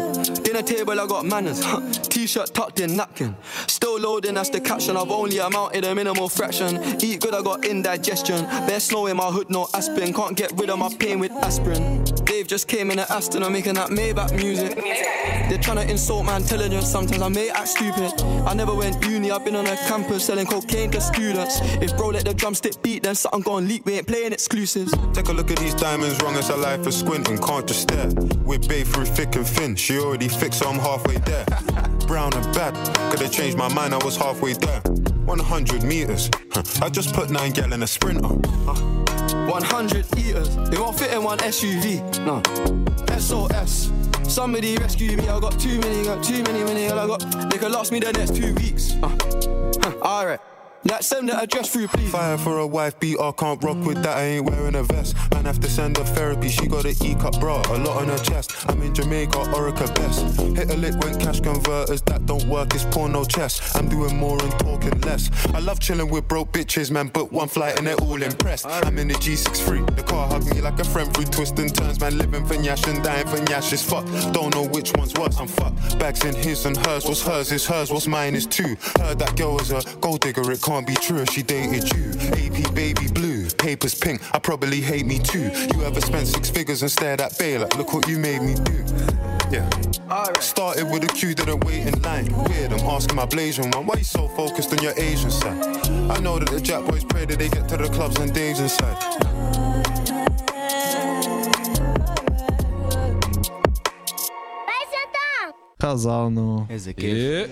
Dinner table, I got manners. T-shirt tucked in napkin. Still loading, that's the caption. I've only amounted a minimal fraction. Eat good, I got indigestion. Bare snow in my hood, no aspirin. Can't get rid of my pain with aspirin. Dave just came in at Aston, I'm making that Maybach music. They're trying to insult my intelligence. Sometimes I may act stupid. I never went uni, I've been on a campus selling cocaine to students. If bro let the drumstick beat, then something gon' leak. We ain't playing exclusives. Take a look at these diamonds, wrong as a life for squinting, can't just stare. We're babe through thick and thin, she already fixed, so I'm halfway there. Brown and bad, could've changed my mind, I was halfway there. 100 meters, I just put nine gal in a sprinter. 100 eaters, it won't fit in one SUV. No. SOS. Somebody rescue me, I got too many, got too many, many, I got. They could last me the next two weeks. Uh. Alright. That send the address through, please. Fire for a wife beater, can't rock with that, I ain't wearing a vest. Man, have to send her therapy, she got an E cup bra, a lot on her chest. I'm in Jamaica, Orica best. Hit a lick when cash converters, that don't work, it's porno chess. I'm doing more and talking less. I love chilling with broke bitches, man, but one flight and they're all impressed. I'm in the G63, the car hugged me like a friend through twists and turns, man, living for Nyash and dying for Nyash is fuck. Don't know which one's worse, I'm fucked. Bags in his and hers, what's hers is hers, what's mine is two. Heard that girl is a gold digger, it can't be true if she dated you. AP baby blue, papers pink, I probably hate me too. You ever spent six figures and stared at Bay like, look what you made me do. Yeah. Right. Started with a cue, didn't wait in line. Weird, I'm asking my blazing one, why you so focused on your Asian side? I know that the Jack boys pray that they get to the clubs and days inside. casal no. Ezequiel.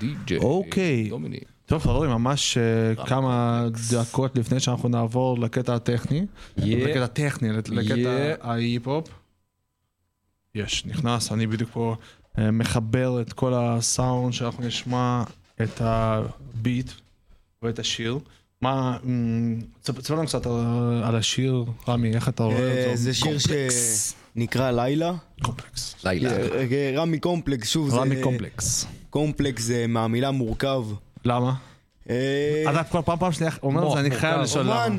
די.ג'יי. אוקיי. דומיני. טוב חברים, ממש אה, כמה דקות לפני שאנחנו נעבור לקטע הטכני. לקטע הטכני, לקטע. ההיפ-הופ. יש, נכנס, אני בדיוק פה אה, מחבר את כל הסאונד שאנחנו נשמע את הביט ואת השיר. מה, תספר לנו קצת על, השיר, רמי, איך אתה רואה אה, אותו? זה שיר שנקרא לילה. קומפלקס. לילה. אה, אה, רמי קומפלקס, שוב, זה... רמי קומפלקס. קומפלקס זה מהמילה מורכב. למה? אה, אתה כל פעם פעם שנייה אומר את זה, אני חייב לשאול למה. אומן,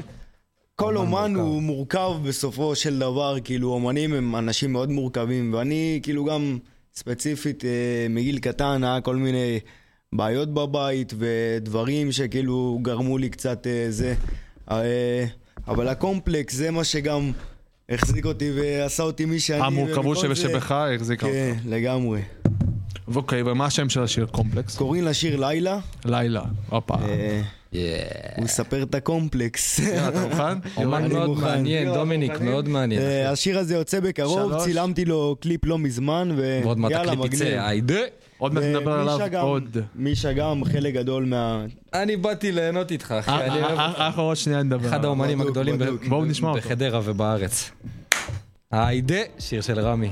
כל אומן מורכב. הוא מורכב בסופו של דבר, כאילו אומנים הם אנשים מאוד מורכבים, ואני כאילו גם ספציפית אה, מגיל קטן היה כל מיני בעיות בבית ודברים שכאילו גרמו לי קצת אה, זה. אה, אבל הקומפלקס זה מה שגם החזיק אותי ועשה אותי מי שאני. המורכבות זה- שבשבך החזיקה אותך. כן, לגמרי. אוקיי, ומה השם של השיר קומפלקס? קוראים לשיר לילה, לילה. הופה. אה, הוא מספר את הקומפלקס. אתה מוכן? אומן מאוד. מעניין, דומיניק, מאוד מעניין. אה, השיר הזה יוצא בקרוב. צילמתי לו קליפ לא מזמן, ועוד מעט ויאללה, הקליפ יצא, מגניב. היידה. עוד מעט נדבר עליו עוד. מישה גם חלק גדול מה... אני באתי ליהנות איתך, אחי. אה, אה. אה, אנחנו עוד שנייה נדבר. אחד האומנים הגדולים. בחדרה ובארץ. היידה, שיר של רמי.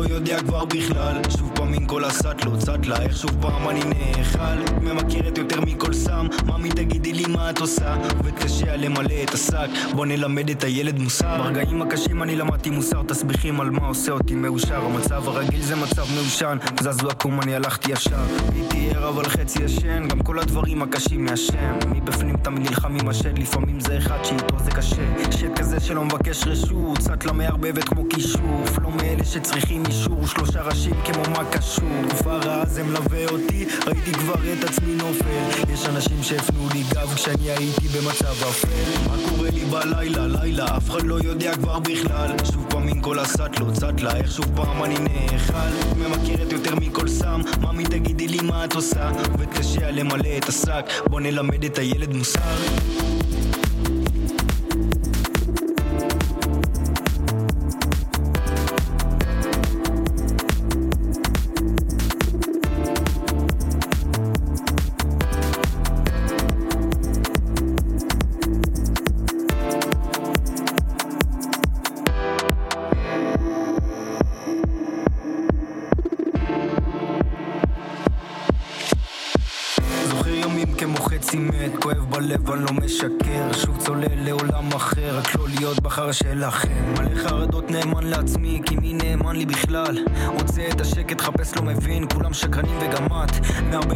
לא יודע כבר בכלל. שוב עם כל הסאטלות, סאטלה, איך שוב פעם אני נאכל? ממכרת יותר מכל סם, ממי תגידי לי מה את עושה? עובד קשה למלא את השק, בוא נלמד את הילד מוסר. ברגעים הקשים אני למדתי מוסר, תסביכים על מה עושה אותי מאושר. המצב הרגיל זה מצב מיושן, זז לקום אני הלכתי ישר. הייתי ער אבל חצי ישן, גם כל הדברים הקשים מהשם. מבפנים תמיד נלחם עם השד, לפעמים זה אחד שאיתו זה קשה. שד כזה שלא מבקש רשות, סאטלה מערבבת כמו כישוף. לא מאלה שצריכים אישור, שלושה ראשים כמו מה קשור תקופה רעה זה מלווה אותי, ראיתי כבר את עצמי נופל. יש אנשים שהפנו לי גב כשאני הייתי במצב אפל. מה קורה לי בלילה, לילה, אף אחד לא יודע כבר בכלל. שוב פעם עם כל הסאטלות, סאטלה, איך שוב פעם אני נאכל? ממכרת יותר מכל סם, ממי תגידי לי מה את עושה? עובד קשה למלא את השק, בוא נלמד את הילד מוסר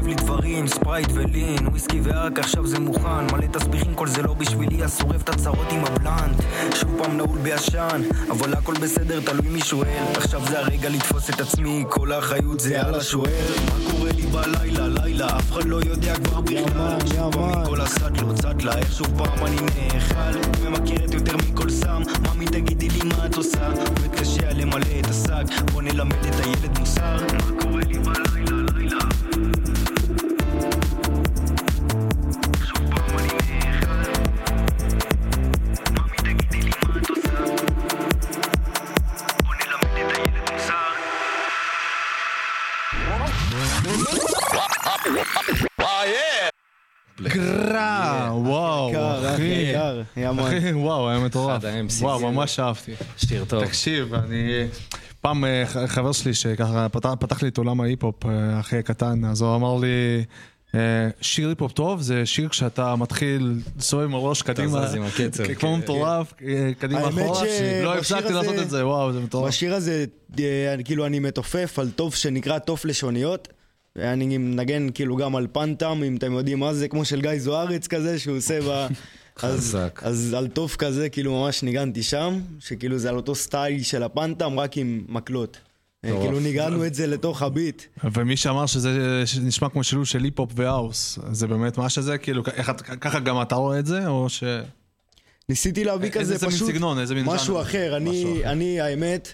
מערבב לי דברים, ספרייט ולין, וויסקי וארק, עכשיו זה מוכן. מלא תסביכים, כל זה לא בשבילי, שורף את הצרות עם הבלנט. שוב פעם נעול בישן, אבל הכל בסדר, תלוי מי שואל. עכשיו זה הרגע לתפוס את עצמי, כל האחריות זה על השואל מה קורה לי בלילה, לילה, אף אחד לא יודע כבר בכלל. שוב פעם מכל הסאטלות, סאטלה, איך שוב פעם אני נאכל? ממכרת יותר מכל סם, ממי תגידי לי מה את עושה? עובד קשה למלא את השק, בוא נלמד את הילד מוסר. מה קורה לי בלילה, ה-MCs. וואו, ממש אהבתי. שיר טוב. תקשיב, אני... פעם אה, חבר שלי שככה פתח, פתח לי את עולם ההיפ-הופ אה, אחי הקטן, אז הוא אמר לי, אה, שיר היפ-הופ טוב זה שיר כשאתה מתחיל לסובב עם הראש קדימה, זז עם הקצב, כ- כן. כמו מטורף, קדימה אחורה, לא הפסקתי הזה- לעשות את זה, וואו, זה מטורף. בשיר הזה, כאילו אני מתופף על תוף שנקרא תוף לשוניות. ואני מנגן כאילו גם על פנטם, אם אתם יודעים מה זה, כמו של גיא זוארץ כזה, שהוא עושה ב... אז, חזק. אז על תוף כזה, כאילו ממש ניגנתי שם, שכאילו זה על אותו סטייל של הפנטם, רק עם מקלות. אה. כאילו ניגנו את זה לתוך הביט. ומי שאמר שזה נשמע כמו שילוב של היפ-הופ והאוס, זה באמת מה שזה, כאילו, ככה גם אתה רואה את זה, או ש... ניסיתי להביא איזה כזה פשוט סגנון, משהו? אחר. אני, האמת,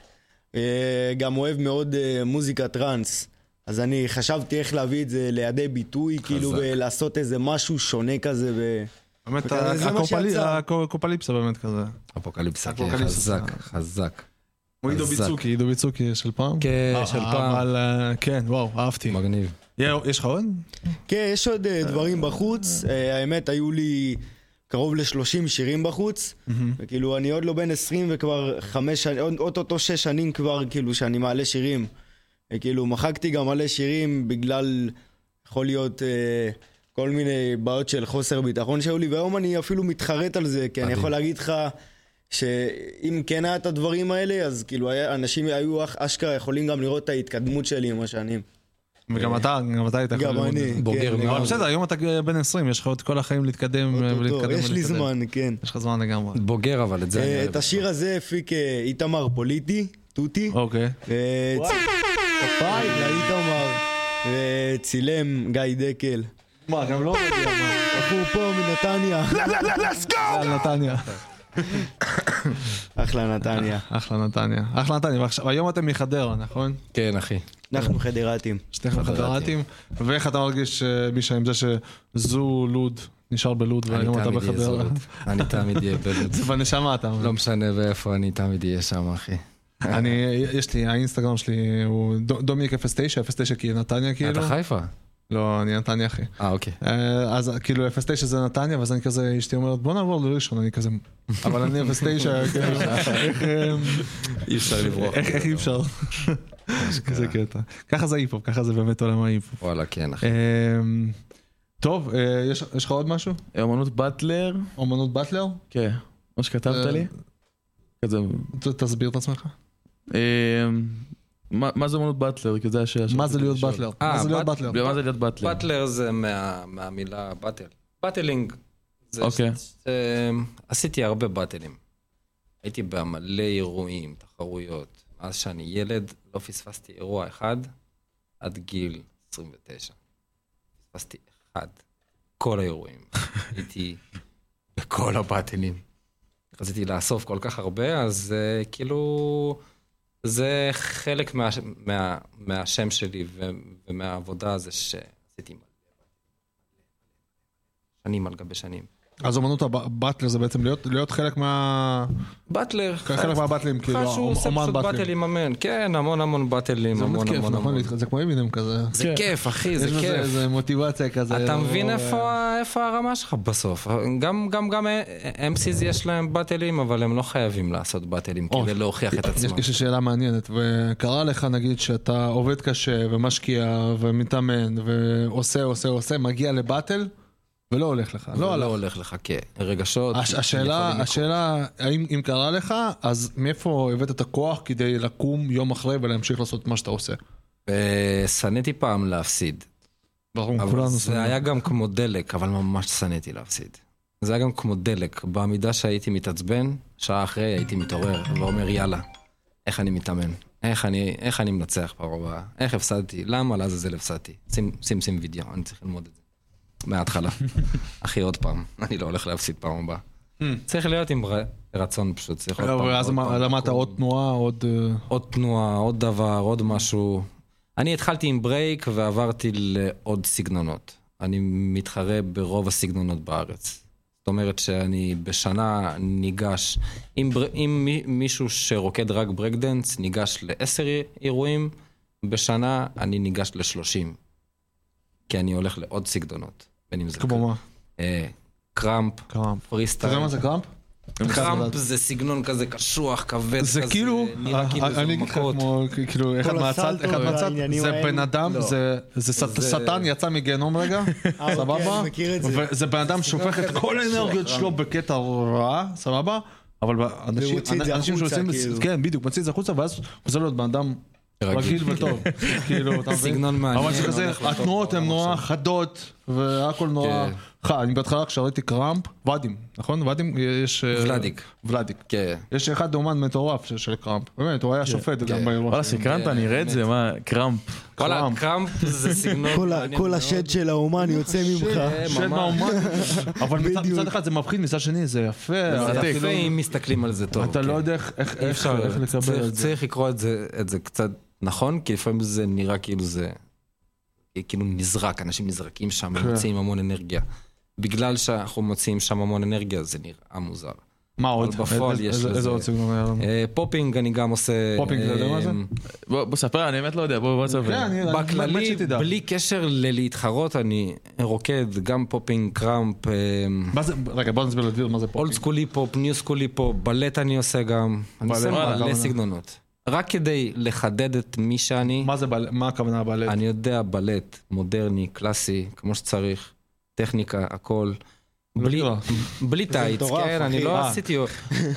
אה, גם אוהב מאוד אה, מוזיקה טראנס. אז אני חשבתי איך להביא את זה לידי ביטוי, כאילו, ולעשות איזה משהו שונה כזה. ו... באמת, שיצא. הקופליפסה באמת כזה. אפוקליפסה. חזק, חזק. הוא עידו. ביצוקי, עידו ביצוקי של פעם? כן, אה, של אה, פעם. אבל אה, כן, וואו, אהבתי. מגניב. יש לך עוד? כן, יש עוד דברים בחוץ. האמת, היו לי קרוב ל-30 שירים בחוץ. וכאילו, אני עוד לא בן 20 וכבר חמש שנים, עוד- אוטוטו שש שנים כבר, כאילו, שאני מעלה שירים. וכאילו, מחקתי גם מלא שירים בגלל, יכול להיות, כל מיני בעיות של חוסר ביטחון שהיו לי, והיום אני אפילו מתחרט על זה, כי אני. יכול להגיד לך... שאם כן היה את הדברים האלה, אז כאילו היה- אנשים היו אש- אשכרה יכולים גם לראות את ההתקדמות שלי עם השנים. וגם אתה, גם אתה היית יכול גם ללמוד. אני, בוגר כן, מאוד. אבל לגמרי. בסדר, היום אתה בן 20, יש לך עוד כל החיים להתקדם אה, ולהתקדם. יש לי. זמן, כן. יש לך זמן לגמרי. בוגר אבל, את זה אני אה, אוהב. את השיר הזה הפיק אה, איתמר פוליטי, תותי. אוקיי. אה, כפיים לאיתמר. וצילם גיא דקל. מה, גם לא? בחור פה מנתניה. על נתניה. אחלה נתניה. אחלה נתניה. אחלה נתניה. ועכשיו- היום אתם מחדרה, נכון? כן, אחי. אנחנו חדרתים. שניכם חדרתים. ואיך אתה מרגיש, אה, מישה, עם זה שזו לוד נשאר בלוד והיום אתה בחדרה? אני תמיד אהיה בלוד. זה בנשמה אתה אומר. לא משנה ואיפה, אני תמיד אהיה שם, אחי. אני, יש לי, האינסטגרם שלי הוא דומיק 09, 09 כי נתניה כאילו. אתה חיפה? לא, אני נתניה אחי. אה, אוקיי. אה, אז כאילו 09 זה נתניה, ואז אני כזה, אשתי אומרת בוא נעבור לראשון, אני כזה, אבל אני 09, כאילו, איך, אי אפשר לברוח. איך אי אפשר? זה קטע. ככה זה היפ-הופ, ככה זה באמת עולם ההיפ-הופ. וואלה, כן, אחי. אה, טוב, אה, יש יש לך עוד משהו? אמנות באטלר, אומנות באטלר? כן, מה שכתבת אה, לי. כזה, תסביר את עצמך. אה, מה מה זה אמנות באטלר? כי זה השאלה מה זה להיות. באטלר? אה, מה זה להיות באט- באטלר? מה זה להיות באטלר? באטלר זה מה- מהמילה באטל. באטלינג. אוקיי. עשיתי הרבה באטלים. הייתי במלא אירועים, תחרויות. מאז שאני ילד לא פספסתי אירוע אחד עד גיל 29. פספסתי אחד. כל האירועים. הייתי בכל הבאטלים. רציתי לאסוף כל כך הרבה, אז uh, כאילו... זה חלק מה, מה, מהשם שלי ומהעבודה זה שעשיתי שנים על גבי שנים. אז אומנות הבאטלר זה בעצם להיות להיות חלק מה... באטלר. חלק מהבאטלים, כאילו, חשוב, הוא עושה אומן פשוט באטלים. באטלים אמן. כן, המון המון באטלים, זה באמת המון כיף, המון נכון? המון. זה כמו אמינם כזה. זה כיף, אחי, זה יש בזה כיף. איזה מוטיבציה כזה. אתה מבין לא- איפה, איפה הרמה שלך בסוף? גם, גם, גם MCs יש להם באטלים, אבל הם לא חייבים לעשות באטלים או, כדי להוכיח את יש עצמם. יש לי שאלה מעניינת, וקרה לך נגיד שאתה עובד קשה ומשקיע ומתאמן ועושה עושה עושה, מגיע לבטל ולא הולך לך, לא לא הלך. הולך לך, כן. רגשות. הש- השאלה. השאלה, האם אם קרה לך, אז מאיפה הבאת את הכוח כדי לקום יום אחרי ולהמשיך לעשות מה שאתה עושה? אה, שנאתי פעם להפסיד. ברור, כולנו זה שונאים. היה גם כמו דלק, אבל ממש שנאתי להפסיד. זה היה גם כמו דלק. במידה שהייתי מתעצבן, שעה אחרי הייתי מתעורר ואומר יאללה, איך אני מתאמן? איך אני, איך אני מנצח הבאה? איך הפסדתי? למה לעזאזל הפסדתי? שים, שים, שים וידאו, אני צריך ללמוד את זה. מההתחלה. אחי, עוד פעם, אני לא הולך להפסיד פעם הבאה. צריך להיות עם רצון פשוט, צריך עוד פעם. ואז למדת. עוד תנועה, עוד... אה, עוד תנועה, עוד דבר, עוד משהו. אני התחלתי עם ברייק ועברתי לעוד סגנונות. אני מתחרה ברוב הסגנונות בארץ. זאת אומרת שאני בשנה ניגש, אם, בר... אם מי- מישהו שרוקד רק ברייק דנס ניגש לעשר אירועים, בשנה אני ניגש לשלושים. כי אני הולך לעוד סגנונות. בין אם זה כמו מה? אה, קראמפ, קראמפ. אתה פריסטייל. יודע מה זה קראמפ? קראמפ זה סגנון כזה קשוח, כבד זה כזה, כאילו, נראה כאילו אה, אני אגיד לך. כמו, כאילו, אחד מהצד, אחד מהצד, זה. בן אדם. זה- זה שט- זה- שטן יצא מגיהנום רגע, סבבה? זה. בן אדם שהופך את כל האנרגיות שלו בקטע רע, סבבה? אבל אנשים שעושים, כאילו. כן, בדיוק, מוציא את זה החוצה, ואז חוזר להיות בן אדם רגיל. וטוב, כאילו, אתה מבין? סגנון מעניין, אבל זה כזה, התנועות הן נורא. חדות, והכל נורא כן. חד. אני בהתחלה כשראיתי קראמפ, ואדים, נכון? ואדים, יש... אה, ולדיק. ולדיק. כן. יש אחד אומן מטורף של- של קראמפ, באמת, הוא היה שופט גם באירוע. וואלה. סקרנת, אני אראה את זה, מה, קראמפ. וואלה, קראמפ. קראמפ זה סגנון כל. השד של האומן יוצא ממך. של ממש. מהאומן, אבל מצד- אחד זה מפחיד, מצד שני זה יפה. זה יפה אם מסתכלים על זה טוב. אתה כן. לא יודע איך- איך אי איך- אפשר, איך לקבל את זה. צריך לקרוא את זה קצת נכון, כי לפעמים זה נראה כאילו זה... כאילו נזרק, אנשים נזרקים שם, כן. מוציאים המון אנרגיה. בגלל שאנחנו מוציאים שם המון אנרגיה, זה נראה מוזר. מה עוד? בפועל יש לזה. איזה עוד סגנון היה לנו? אה, popping אני גם עושה. popping, אתה יודע מה זה? אה, בוא בוא ספר, אני באמת לא יודע, בוא בוא תספר. כן, אני- אני- באמת בכללי, שתדע. בלי קשר ללהתחרות, אני רוקד גם פופינג, קראמפ, אה, מה זה, רגע, בוא נסביר לדביר מה זה אולד פופינג. סקולי פופ, ניו סקולי פופ, בלט אני עושה גם. אני עושה מלא. סגנונות. רק כדי לחדד את מי שאני, מה זה, בל- מה הכוונה בלט? אני יודע בלט, מודרני, קלאסי, כמו שצריך, טכניקה, הכל. בלי, לא. בלי טייץ, מטורף, כן, אני. לא אה. עשיתי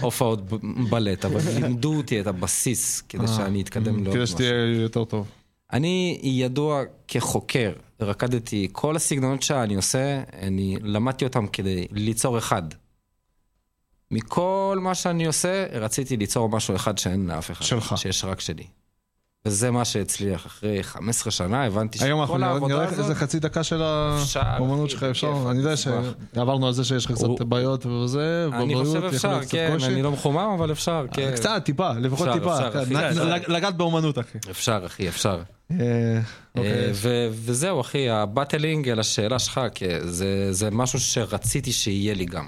הופעות בלט, אבל לימדו אותי את הבסיס כדי שאני אתקדם לעוד אה, כדי משהו. שתהיה יותר טוב. אני ידוע כחוקר, רקדתי כל הסגנונות שאני עושה, אני למדתי אותם כדי ליצור אחד. מכל מה שאני עושה, רציתי ליצור משהו אחד שאין לאף אחד. שלך. שיש רק שלי. וזה מה שהצליח. אחרי 15 שנה הבנתי היום אנחנו שכל נראה- העבודה נראה הזאת... איזה חצי דקה של האומנות שלך, אפשר? אני יודע. שעברנו על זה שיש לך קצת בעיות וזה, אני חושב אפשר, כן. אני לא מחומם, אבל אפשר, כן. קצת, טיפה, לפחות טיפה. אפשר, כן, לגעת באומנות, אחי. אפשר, אחי, אפשר. אה, אה, אוקיי. וזהו, אחי, ה battling, על השאלה שלך, זה משהו שרציתי שיהיה לי גם.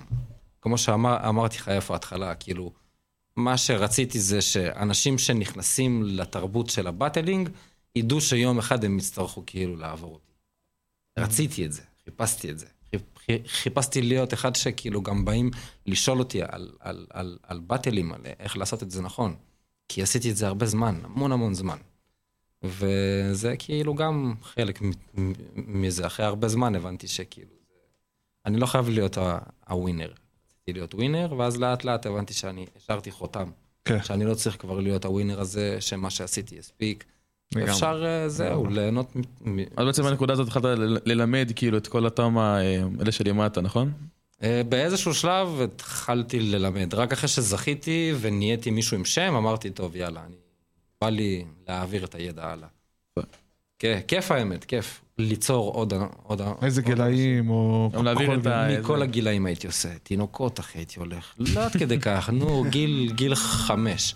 כמו שאמרתי לך איפה ההתחלה, כאילו, מה שרציתי זה שאנשים שנכנסים לתרבות של ה battling, ידעו שיום אחד הם יצטרכו כאילו לעבור אותי. רציתי את זה, חיפשתי את זה. חיפ- חיפשתי להיות אחד שכאילו גם באים לשאול אותי על, על, על, על באטלים, על איך לעשות את זה נכון. כי עשיתי את זה הרבה זמן, המון המון זמן. וזה כאילו גם חלק מזה. אחרי הרבה זמן הבנתי שכאילו. אני לא חייב להיות הווינר. רציתי להיות ווינר, ואז לאט לאט הבנתי שאני השארתי חותם. כן. שאני לא צריך כבר להיות הווינר הזה, שמה שעשיתי יספיק. אפשר, אה, זהו, ליהנות אז בעצם בנקודה הזאת התחלת ללמד כאילו את כל אותם ה- אלה שלימדת, נכון? אה, באיזשהו שלב התחלתי ללמד. רק אחרי שזכיתי ונהייתי מישהו עם שם, אמרתי, טוב, יאללה, אני... בא לי להעביר את הידע הלאה. כן, כיף האמת, כיף. ליצור עוד... עוד איזה עוד גילאים, או... גם להעביר את ה-. מכל הגילאים הייתי עושה. תינוקות, אחי, הייתי הולך. לא עד כדי כך, נו, גיל, גיל חמש.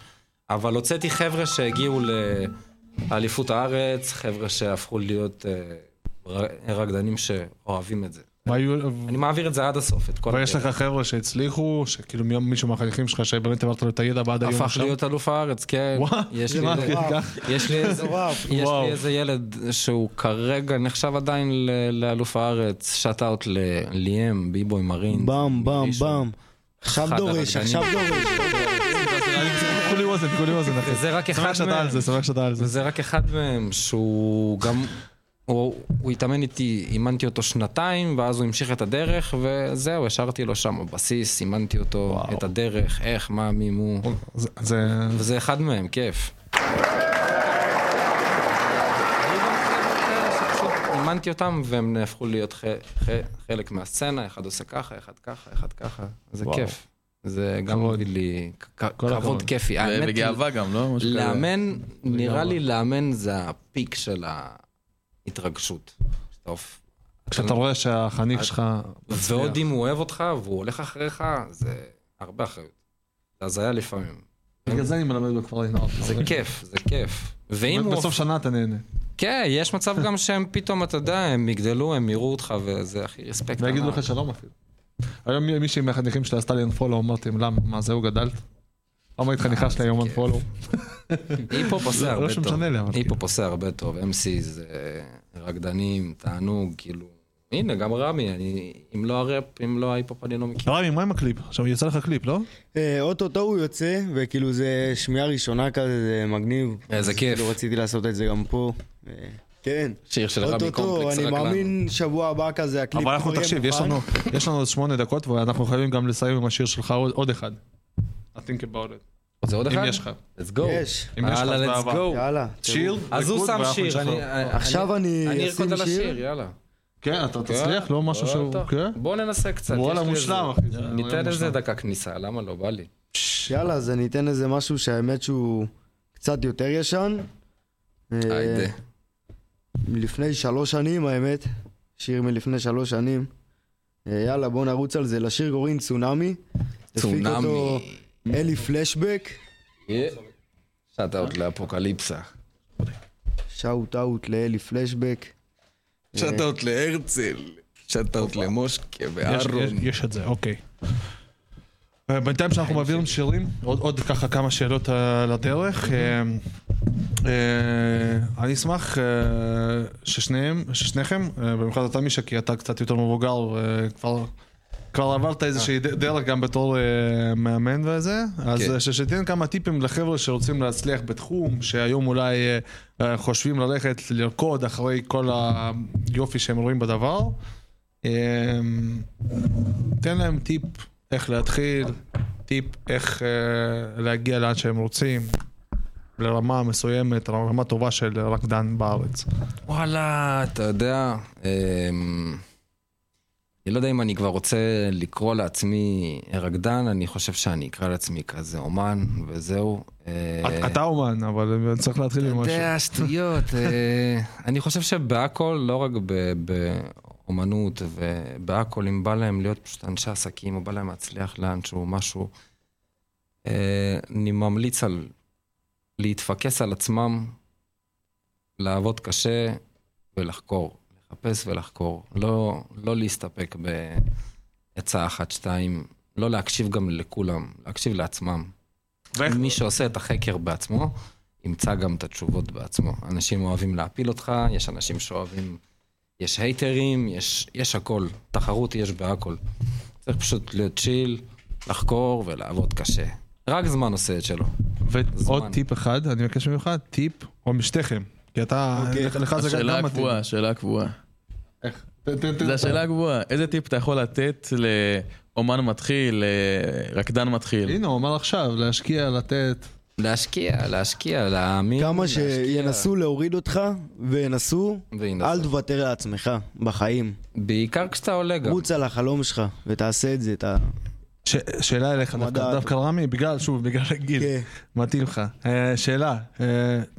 אבל הוצאתי חבר'ה שהגיעו לאליפות הארץ, חבר'ה שהפכו להיות אה, רקדנים שאוהבים את זה. מה היו... אני מעביר את זה עד הסוף, את כל אבל יש הדרך. לך חבר'ה שהצליחו, שכאילו מי- מישהו מהחניכים שלך שבאמת העברת לו את הידע ועד היום הפך? להיות אלוף הארץ, כן. וואו, יש זה לי איזה- ילד שהוא כרגע נחשב עדיין לאלוף הארץ, שאט אאוט לליאם, ביבוי מרין. במ, במ. במ. עכשיו דורש. עכשיו דורש. כולי אוזן, כולי אוזן, אחי. וזה רק אחד שמח שאתה מהם. על זה, שמח שאתה על זה. וזה רק אחד מהם, שהוא גם... הוא, הוא התאמן איתי, אימנתי אותו שנתיים, ואז הוא המשיך את הדרך, וזהו, השארתי לו שם בבסיס, אימנתי אותו, וואו. את הדרך, איך, מה, מי, מו, זה- זה... וזה אחד מהם, כיף. אימנתי אותם, והם נהפכו להיות ח, ח, חלק מהסצנה, אחד עושה ככה, אחד ככה, אחד ככה, זה וואו. כיף. זה גם. מביא לי כבוד. כיפי. ו- האמת, וגאווה גם, לא? לאמן, נראה. לי לאמן זה הפיק של ההתרגשות. שאתה אוף- כשאתה רואה שהחניך שלך... ועוד אם הוא אוהב אותך והוא הולך אחריך, זה הרבה אחריות. זה הזיה לפעמים. בגלל זה אני מלמד בכפר לנוער. זה כיף, זה כיף. ואם הוא... בסוף שנה אתה נהנה. כן, יש מצב גם שהם פתאום, אתה יודע, הם יגדלו, הם יראו אותך, וזה הכי רספקט. ויגידו. לך שלום אפילו. היום מי- מישהי מהחניכים שלי עשתה לי unfollow, אמרתי, למה, מה זהו גדלת? למה היית חניכה שלי היום unfollow? היפ-הופ עושה לא הרבה טוב. לי, אבל היפ-הופ עושה הרבה טוב. MC זה רקדנים, תענוג, כאילו... הנה, גם רמי, אני... אם לא הראפ, אם לא ההיפ-הופ, אני לא מכיר. רמי, מה עם הקליפ? עכשיו יצא לך קליפ, לא? אה, אוטוטו הוא יוצא, וכאילו זה שמיעה ראשונה כזה, זה מגניב. איזה אז כיף. כאילו רציתי לעשות את זה גם פה. אה, כן. שיר של רמי קומפלקס, אני רק לנו. מאמין שבוע הבא כזה הקליפ אבל אנחנו, כבר יהיה תקשיב, יש. לנו, יש לנו עוד שמונה דקות, ואנחנו חייבים גם לסיים עם השיר שלך עוד אחד. I think about it. זה עוד אחד? אם יש לך. let's go. יש. אם יש לך, אז let's go. יאללה. שיר, אז הוא שם שיר. עכשיו אני אשים שיר. יאללה. כן, אתה תצליח? לא משהו שהוא... טוב. כן? בוא ננסה קצת. וואלה, מושלם, אחי, ניתן איזה. דקה כניסה, למה לא? בא לי. יאללה, אז אני אתן איזה משהו שהאמת שהוא קצת יותר ישן. אה, היידה. מלפני שלוש שנים, האמת. שיר מלפני שלוש שנים. אה, יאללה, בוא נרוץ על זה. לשיר קוראים צונאמי. הפיק אלי פלשבק. shout out לאפוקליפסה. shout out לאלי פלשבק. shout out להרצל. shout out למושקה ואהרון. יש- את זה, אוקיי. אה, בינתיים שאנחנו מעבירים שירים, עוד, עוד ככה כמה שאלות אה, לדרך. אה, אה, אני אשמח אה, ששניהם, ששניכם, אה, במיוחד אתה מישה, כי אתה קצת יותר מבוגר, אה, כבר... עברת איזושהי דרך גם בתור אה, מאמן וזה, אז כן. אה, שתיתן כמה טיפים לחבר'ה שרוצים להצליח בתחום, שהיום אולי אה, חושבים ללכת לרקוד אחרי כל היופי שהם רואים בדבר. תן להם טיפ איך להתחיל, טיפ איך להגיע לאן שהם רוצים, לרמה מסוימת, לרמה טובה של רקדן בארץ. וואלה, אתה יודע, אמ, אני לא יודע אם אני כבר רוצה לקרוא לעצמי רקדן, אני חושב שאני אקרא לעצמי כזה אומן, וזהו. אה, אתה אומן, אבל צריך להתחיל עם אתה משהו. יודע, שטויות. אה, אני חושב שבהכל, לא רק באומנות, ובהכל, אם בא להם להיות פשוט אנשי עסקים, או בא להם להצליח לאנשהו, משהו, אה, אני ממליץ על להתפקס על עצמם, לעבוד קשה ולחקור. לחפש ולחקור. לא, לא להסתפק בעצה אחת, שתיים, לא להקשיב גם לכולם, להקשיב לעצמם. ואיך- מי שעושה את החקר בעצמו, ימצא גם את התשובות בעצמו. אנשים אוהבים להפיל אותך, יש אנשים שאוהבים... יש הייטרים, יש, יש הכל. תחרות יש בהכל. צריך פשוט להיות צ'יל, לחקור ולעבוד קשה. רק זמן עושה את שלו. ועוד. טיפ אחד, אני מבקש ממך, טיפ, או משתיכם, כי אתה, אוקיי. לך- זה השאלה גם מתאים. הקבועה, השאלה הקבועה. איך? זו השאלה הקבועה. איזה טיפ אתה יכול לתת לאומן מתחיל, לרקדן מתחיל? הנה, הוא אמר עכשיו, להשקיע, לתת. להשקיע, להשקיע, להאמין. כמה. שינסו להוריד אותך, וינסו. אל תוותר לעצמך, בחיים. בעיקר כשאתה עולה גם. רוץ על החלום שלך, ותעשה את זה, אתה... ש- שאלה אליך, דווקא-. דווקא רמי, בגלל, שוב, בגלל הגיל, כן. מתאים לך. אה, שאלה, אה,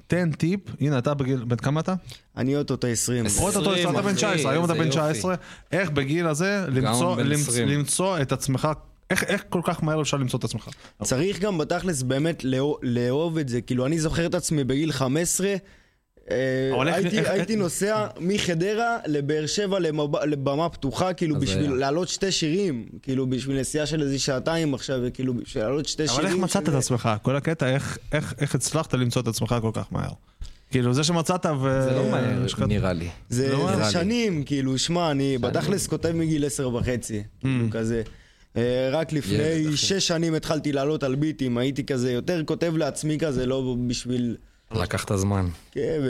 תן טיפ, הנה אתה בגיל, בן כמה אתה? אני אוטוטו 20. אוטוטו עשרים, אתה בן אחי, 19, היום אתה בן יופי. 19, איך בגיל הזה למצוא- בן למצ- 20. למצוא את עצמך, איך איך כל כך מהר אפשר למצוא את עצמך? צריך גם בתכלס באמת לאהוב- לאהוב את זה. כאילו, אני זוכר את עצמי בגיל 15, אה, אבל איך- הייתי- איך- הייתי נוסע מחדרה לבאר שבע למב- לבמה פתוחה, כאילו בשביל. להעלות שתי שירים, כאילו בשביל נסיעה של איזה שעתיים עכשיו, וכאילו בשביל להעלות שתי שירים. אבל איך מצאת את עצמך? כל הקטע, איך- איך איך הצלחת למצוא את עצמך כל כך מהר? כאילו, זה שמצאת ו... זה לא מהר, נראה לי. זה לא זה נראה לי. שנים, כאילו, שמע, אני בתכלס כותב מגיל עשר וחצי, כאילו כזה. אה, רק לפני. שש שנים התחלתי לעלות על ביטים, הייתי כזה יותר כותב לעצמי כזה, לא בשביל... לקח את הזמן. כן,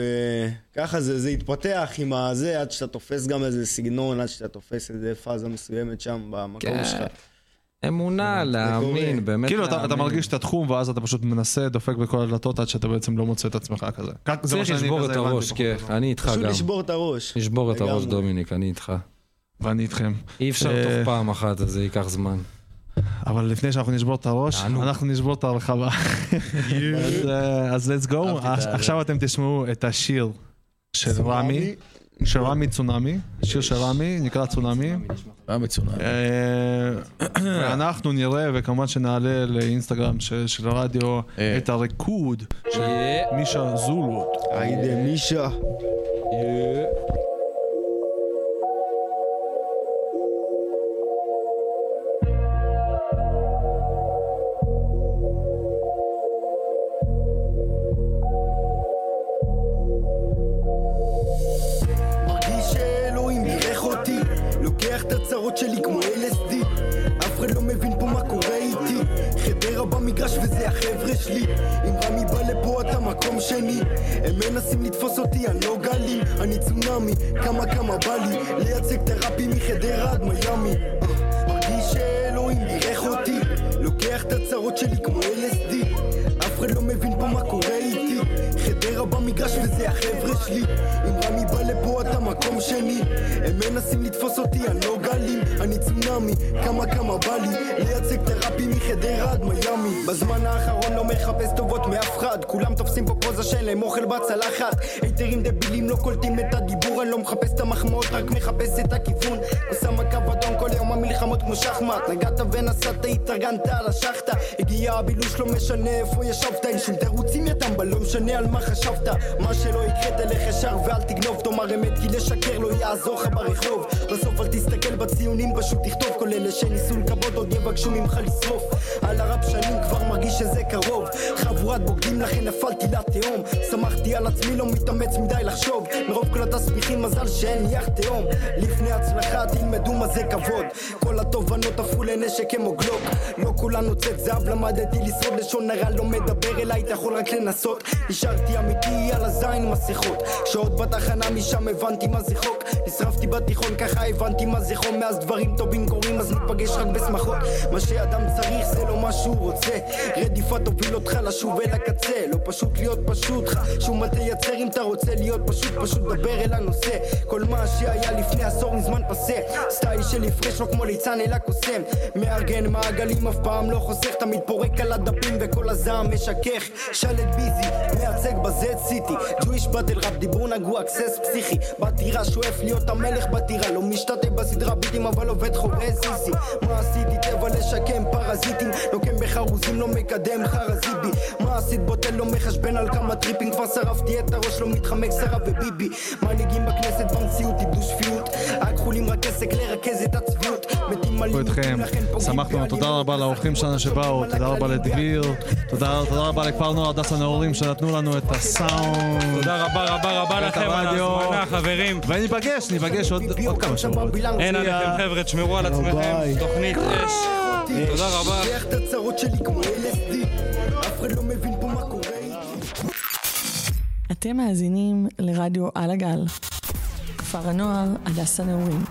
וככה זה, זה התפתח עם הזה, עד שאתה תופס גם איזה סגנון, עד שאתה תופס איזה פאזה מסוימת שם במקום כן. שלך. אמונה, להאמין, באמת כאילו, אתה, אתה להאמין. מרגיש את התחום, ואז אתה פשוט מנסה, דופק בכל הדלתות עד שאתה בעצם לא מוצא את עצמך כזה. צריך לשבור את הראש, כן. אני איתך פשוט גם. לשבור את הראש. לשבור את הראש. דומיניק, אני איתך. ואני איתכם. אי אפשר אה, תוך פעם אחת, אז זה ייקח זמן. אבל לפני שאנחנו נשבור את הראש. אנחנו נשבור את הרחבה. אז, אה, אז let's go. עכשיו אתם תשמעו את השיר של רמי, של רמי צונאמי, שיר של רמי, נקרא צונאמי. אה, מצוין. אה, ואנחנו נראה, וכמובן שנעלה לאינסטגרם של הרדיו אה. את הריקוד של מישה זולו. היידה מישה. מנסים לתפוס אותי אני לא גלים אני צונאמי כמה כמה בא לי לייצג את הראפי מחדרה עד מיאמי. מרגיש שאלוהים בירך אותי לוקח את הצרות שלי כמו LSD אף אחד לא מבין פה מה קורה חדרה במגרש וזה החבר'ה שלי. אם רמי בא לפה אתה מקום שני. הם מנסים לתפוס אותי אני לא גלים. אני צונאמי כמה כמה בא לי. לייצג את הראפי מחדרה עד מיאמי. בזמן האחרון לא מחפש טובות מאף אחד. כולם תופסים פה פוזה שאין להם אוכל בצלחת. היתרים דבילים לא קולטים את הדיבור אני לא מחפש את המחמאות רק מחפש את הכיוון. הוא מלחמות כמו שחמט. נגעת ונסעת, התארגנת על השחטה. הגיע הבילוש, לא משנה איפה ישבת. אין שום תירוצים יא טמבל, לא משנה על מה חשבת. מה שלא יקרה תלך ישר ואל תגנוב. תאמר אמת כי לשקר לא יעזור לך ברחוב. בסוף אל תסתכל בציונים פשוט תכתוב. כל אלה שניסו לכבות עוד יבקשו ממך לשרוף. על הרב שנים כבר מרגיש שזה קרוב. חבורת בוגדים לכן נפלתי לתהום. שמחתי על עצמי לא מתאמץ מדי לחשוב מרוב כל התסביכים מזל שאין לי אח תהום. לפני הצלחה תלמדו מה זה כבוד. כל התובנות הפכו לנשק כמו גלוק לא כולנו צאת זהב למדתי לשרוד. לשון הרע לא מדבר אליי אתה יכול רק לנסות. נשארתי אמיתי על הזין מסכות. שעות בתחנה משם הבנתי מה זה חוק. נשרפתי בתיכון ככה הבנתי מה זה חום. מאז דברים טובים קורים אז ניפגש רק בשמחות. מה שאדם צריך זה לא מה שהוא רוצה. רדיפה תוביל אותך לשוב אל הקצה לא פשוט להיות פשוט שום מה תייצר. אם אתה רוצה להיות פשוט פשוט דבר אל הנושא. כל מה שהיה לפני עשור מזמן פסה. סטייל של הפרש לא כמו ליצן אלא קוסם מארגן מעגלים אף פעם לא חוסך. תמיד פורק על הדפים וכל הזעם משכך. שלט ביזי מייצג בזד סיטי. ג'וויש באטל ראפ דיבור נגוע אקסס פסיכי. בטירה שואף להיות המלך בטירה. לא משתתף בסדרה ביטים אבל עובד חורז סיסי. מה עשיתי? טבע לשקם פרזיטים. לוקם בחרוזים לא מקדם חרזיבי מה עשית? בוטל לא מחשבן על כמה טריפים. כבר שרפתי את הראש לא מתחמק שרה וביבי מנהיגים בכנסת במציאות איבדו שפיות. רק חולים רק עסק לרכז את הצביעות. מתים על איתכם, שמחנו, תודה רבה לאורחים שלנו שבאו, תודה רבה לדביר, תודה רבה לכפר נוער הדסה נאורים שנתנו לנו את הסאונד. תודה רבה רבה רבה לכם על. ההזמנה, חברים. וניפגש, ניפגש עוד עוד כמה שבועות. אין עליכם חבר'ה, תשמרו על עצמכם, תוכנית אש. תודה רבה. אתם מאזינים לרדיו על הגל. כפר הנוער הדסה נעורים.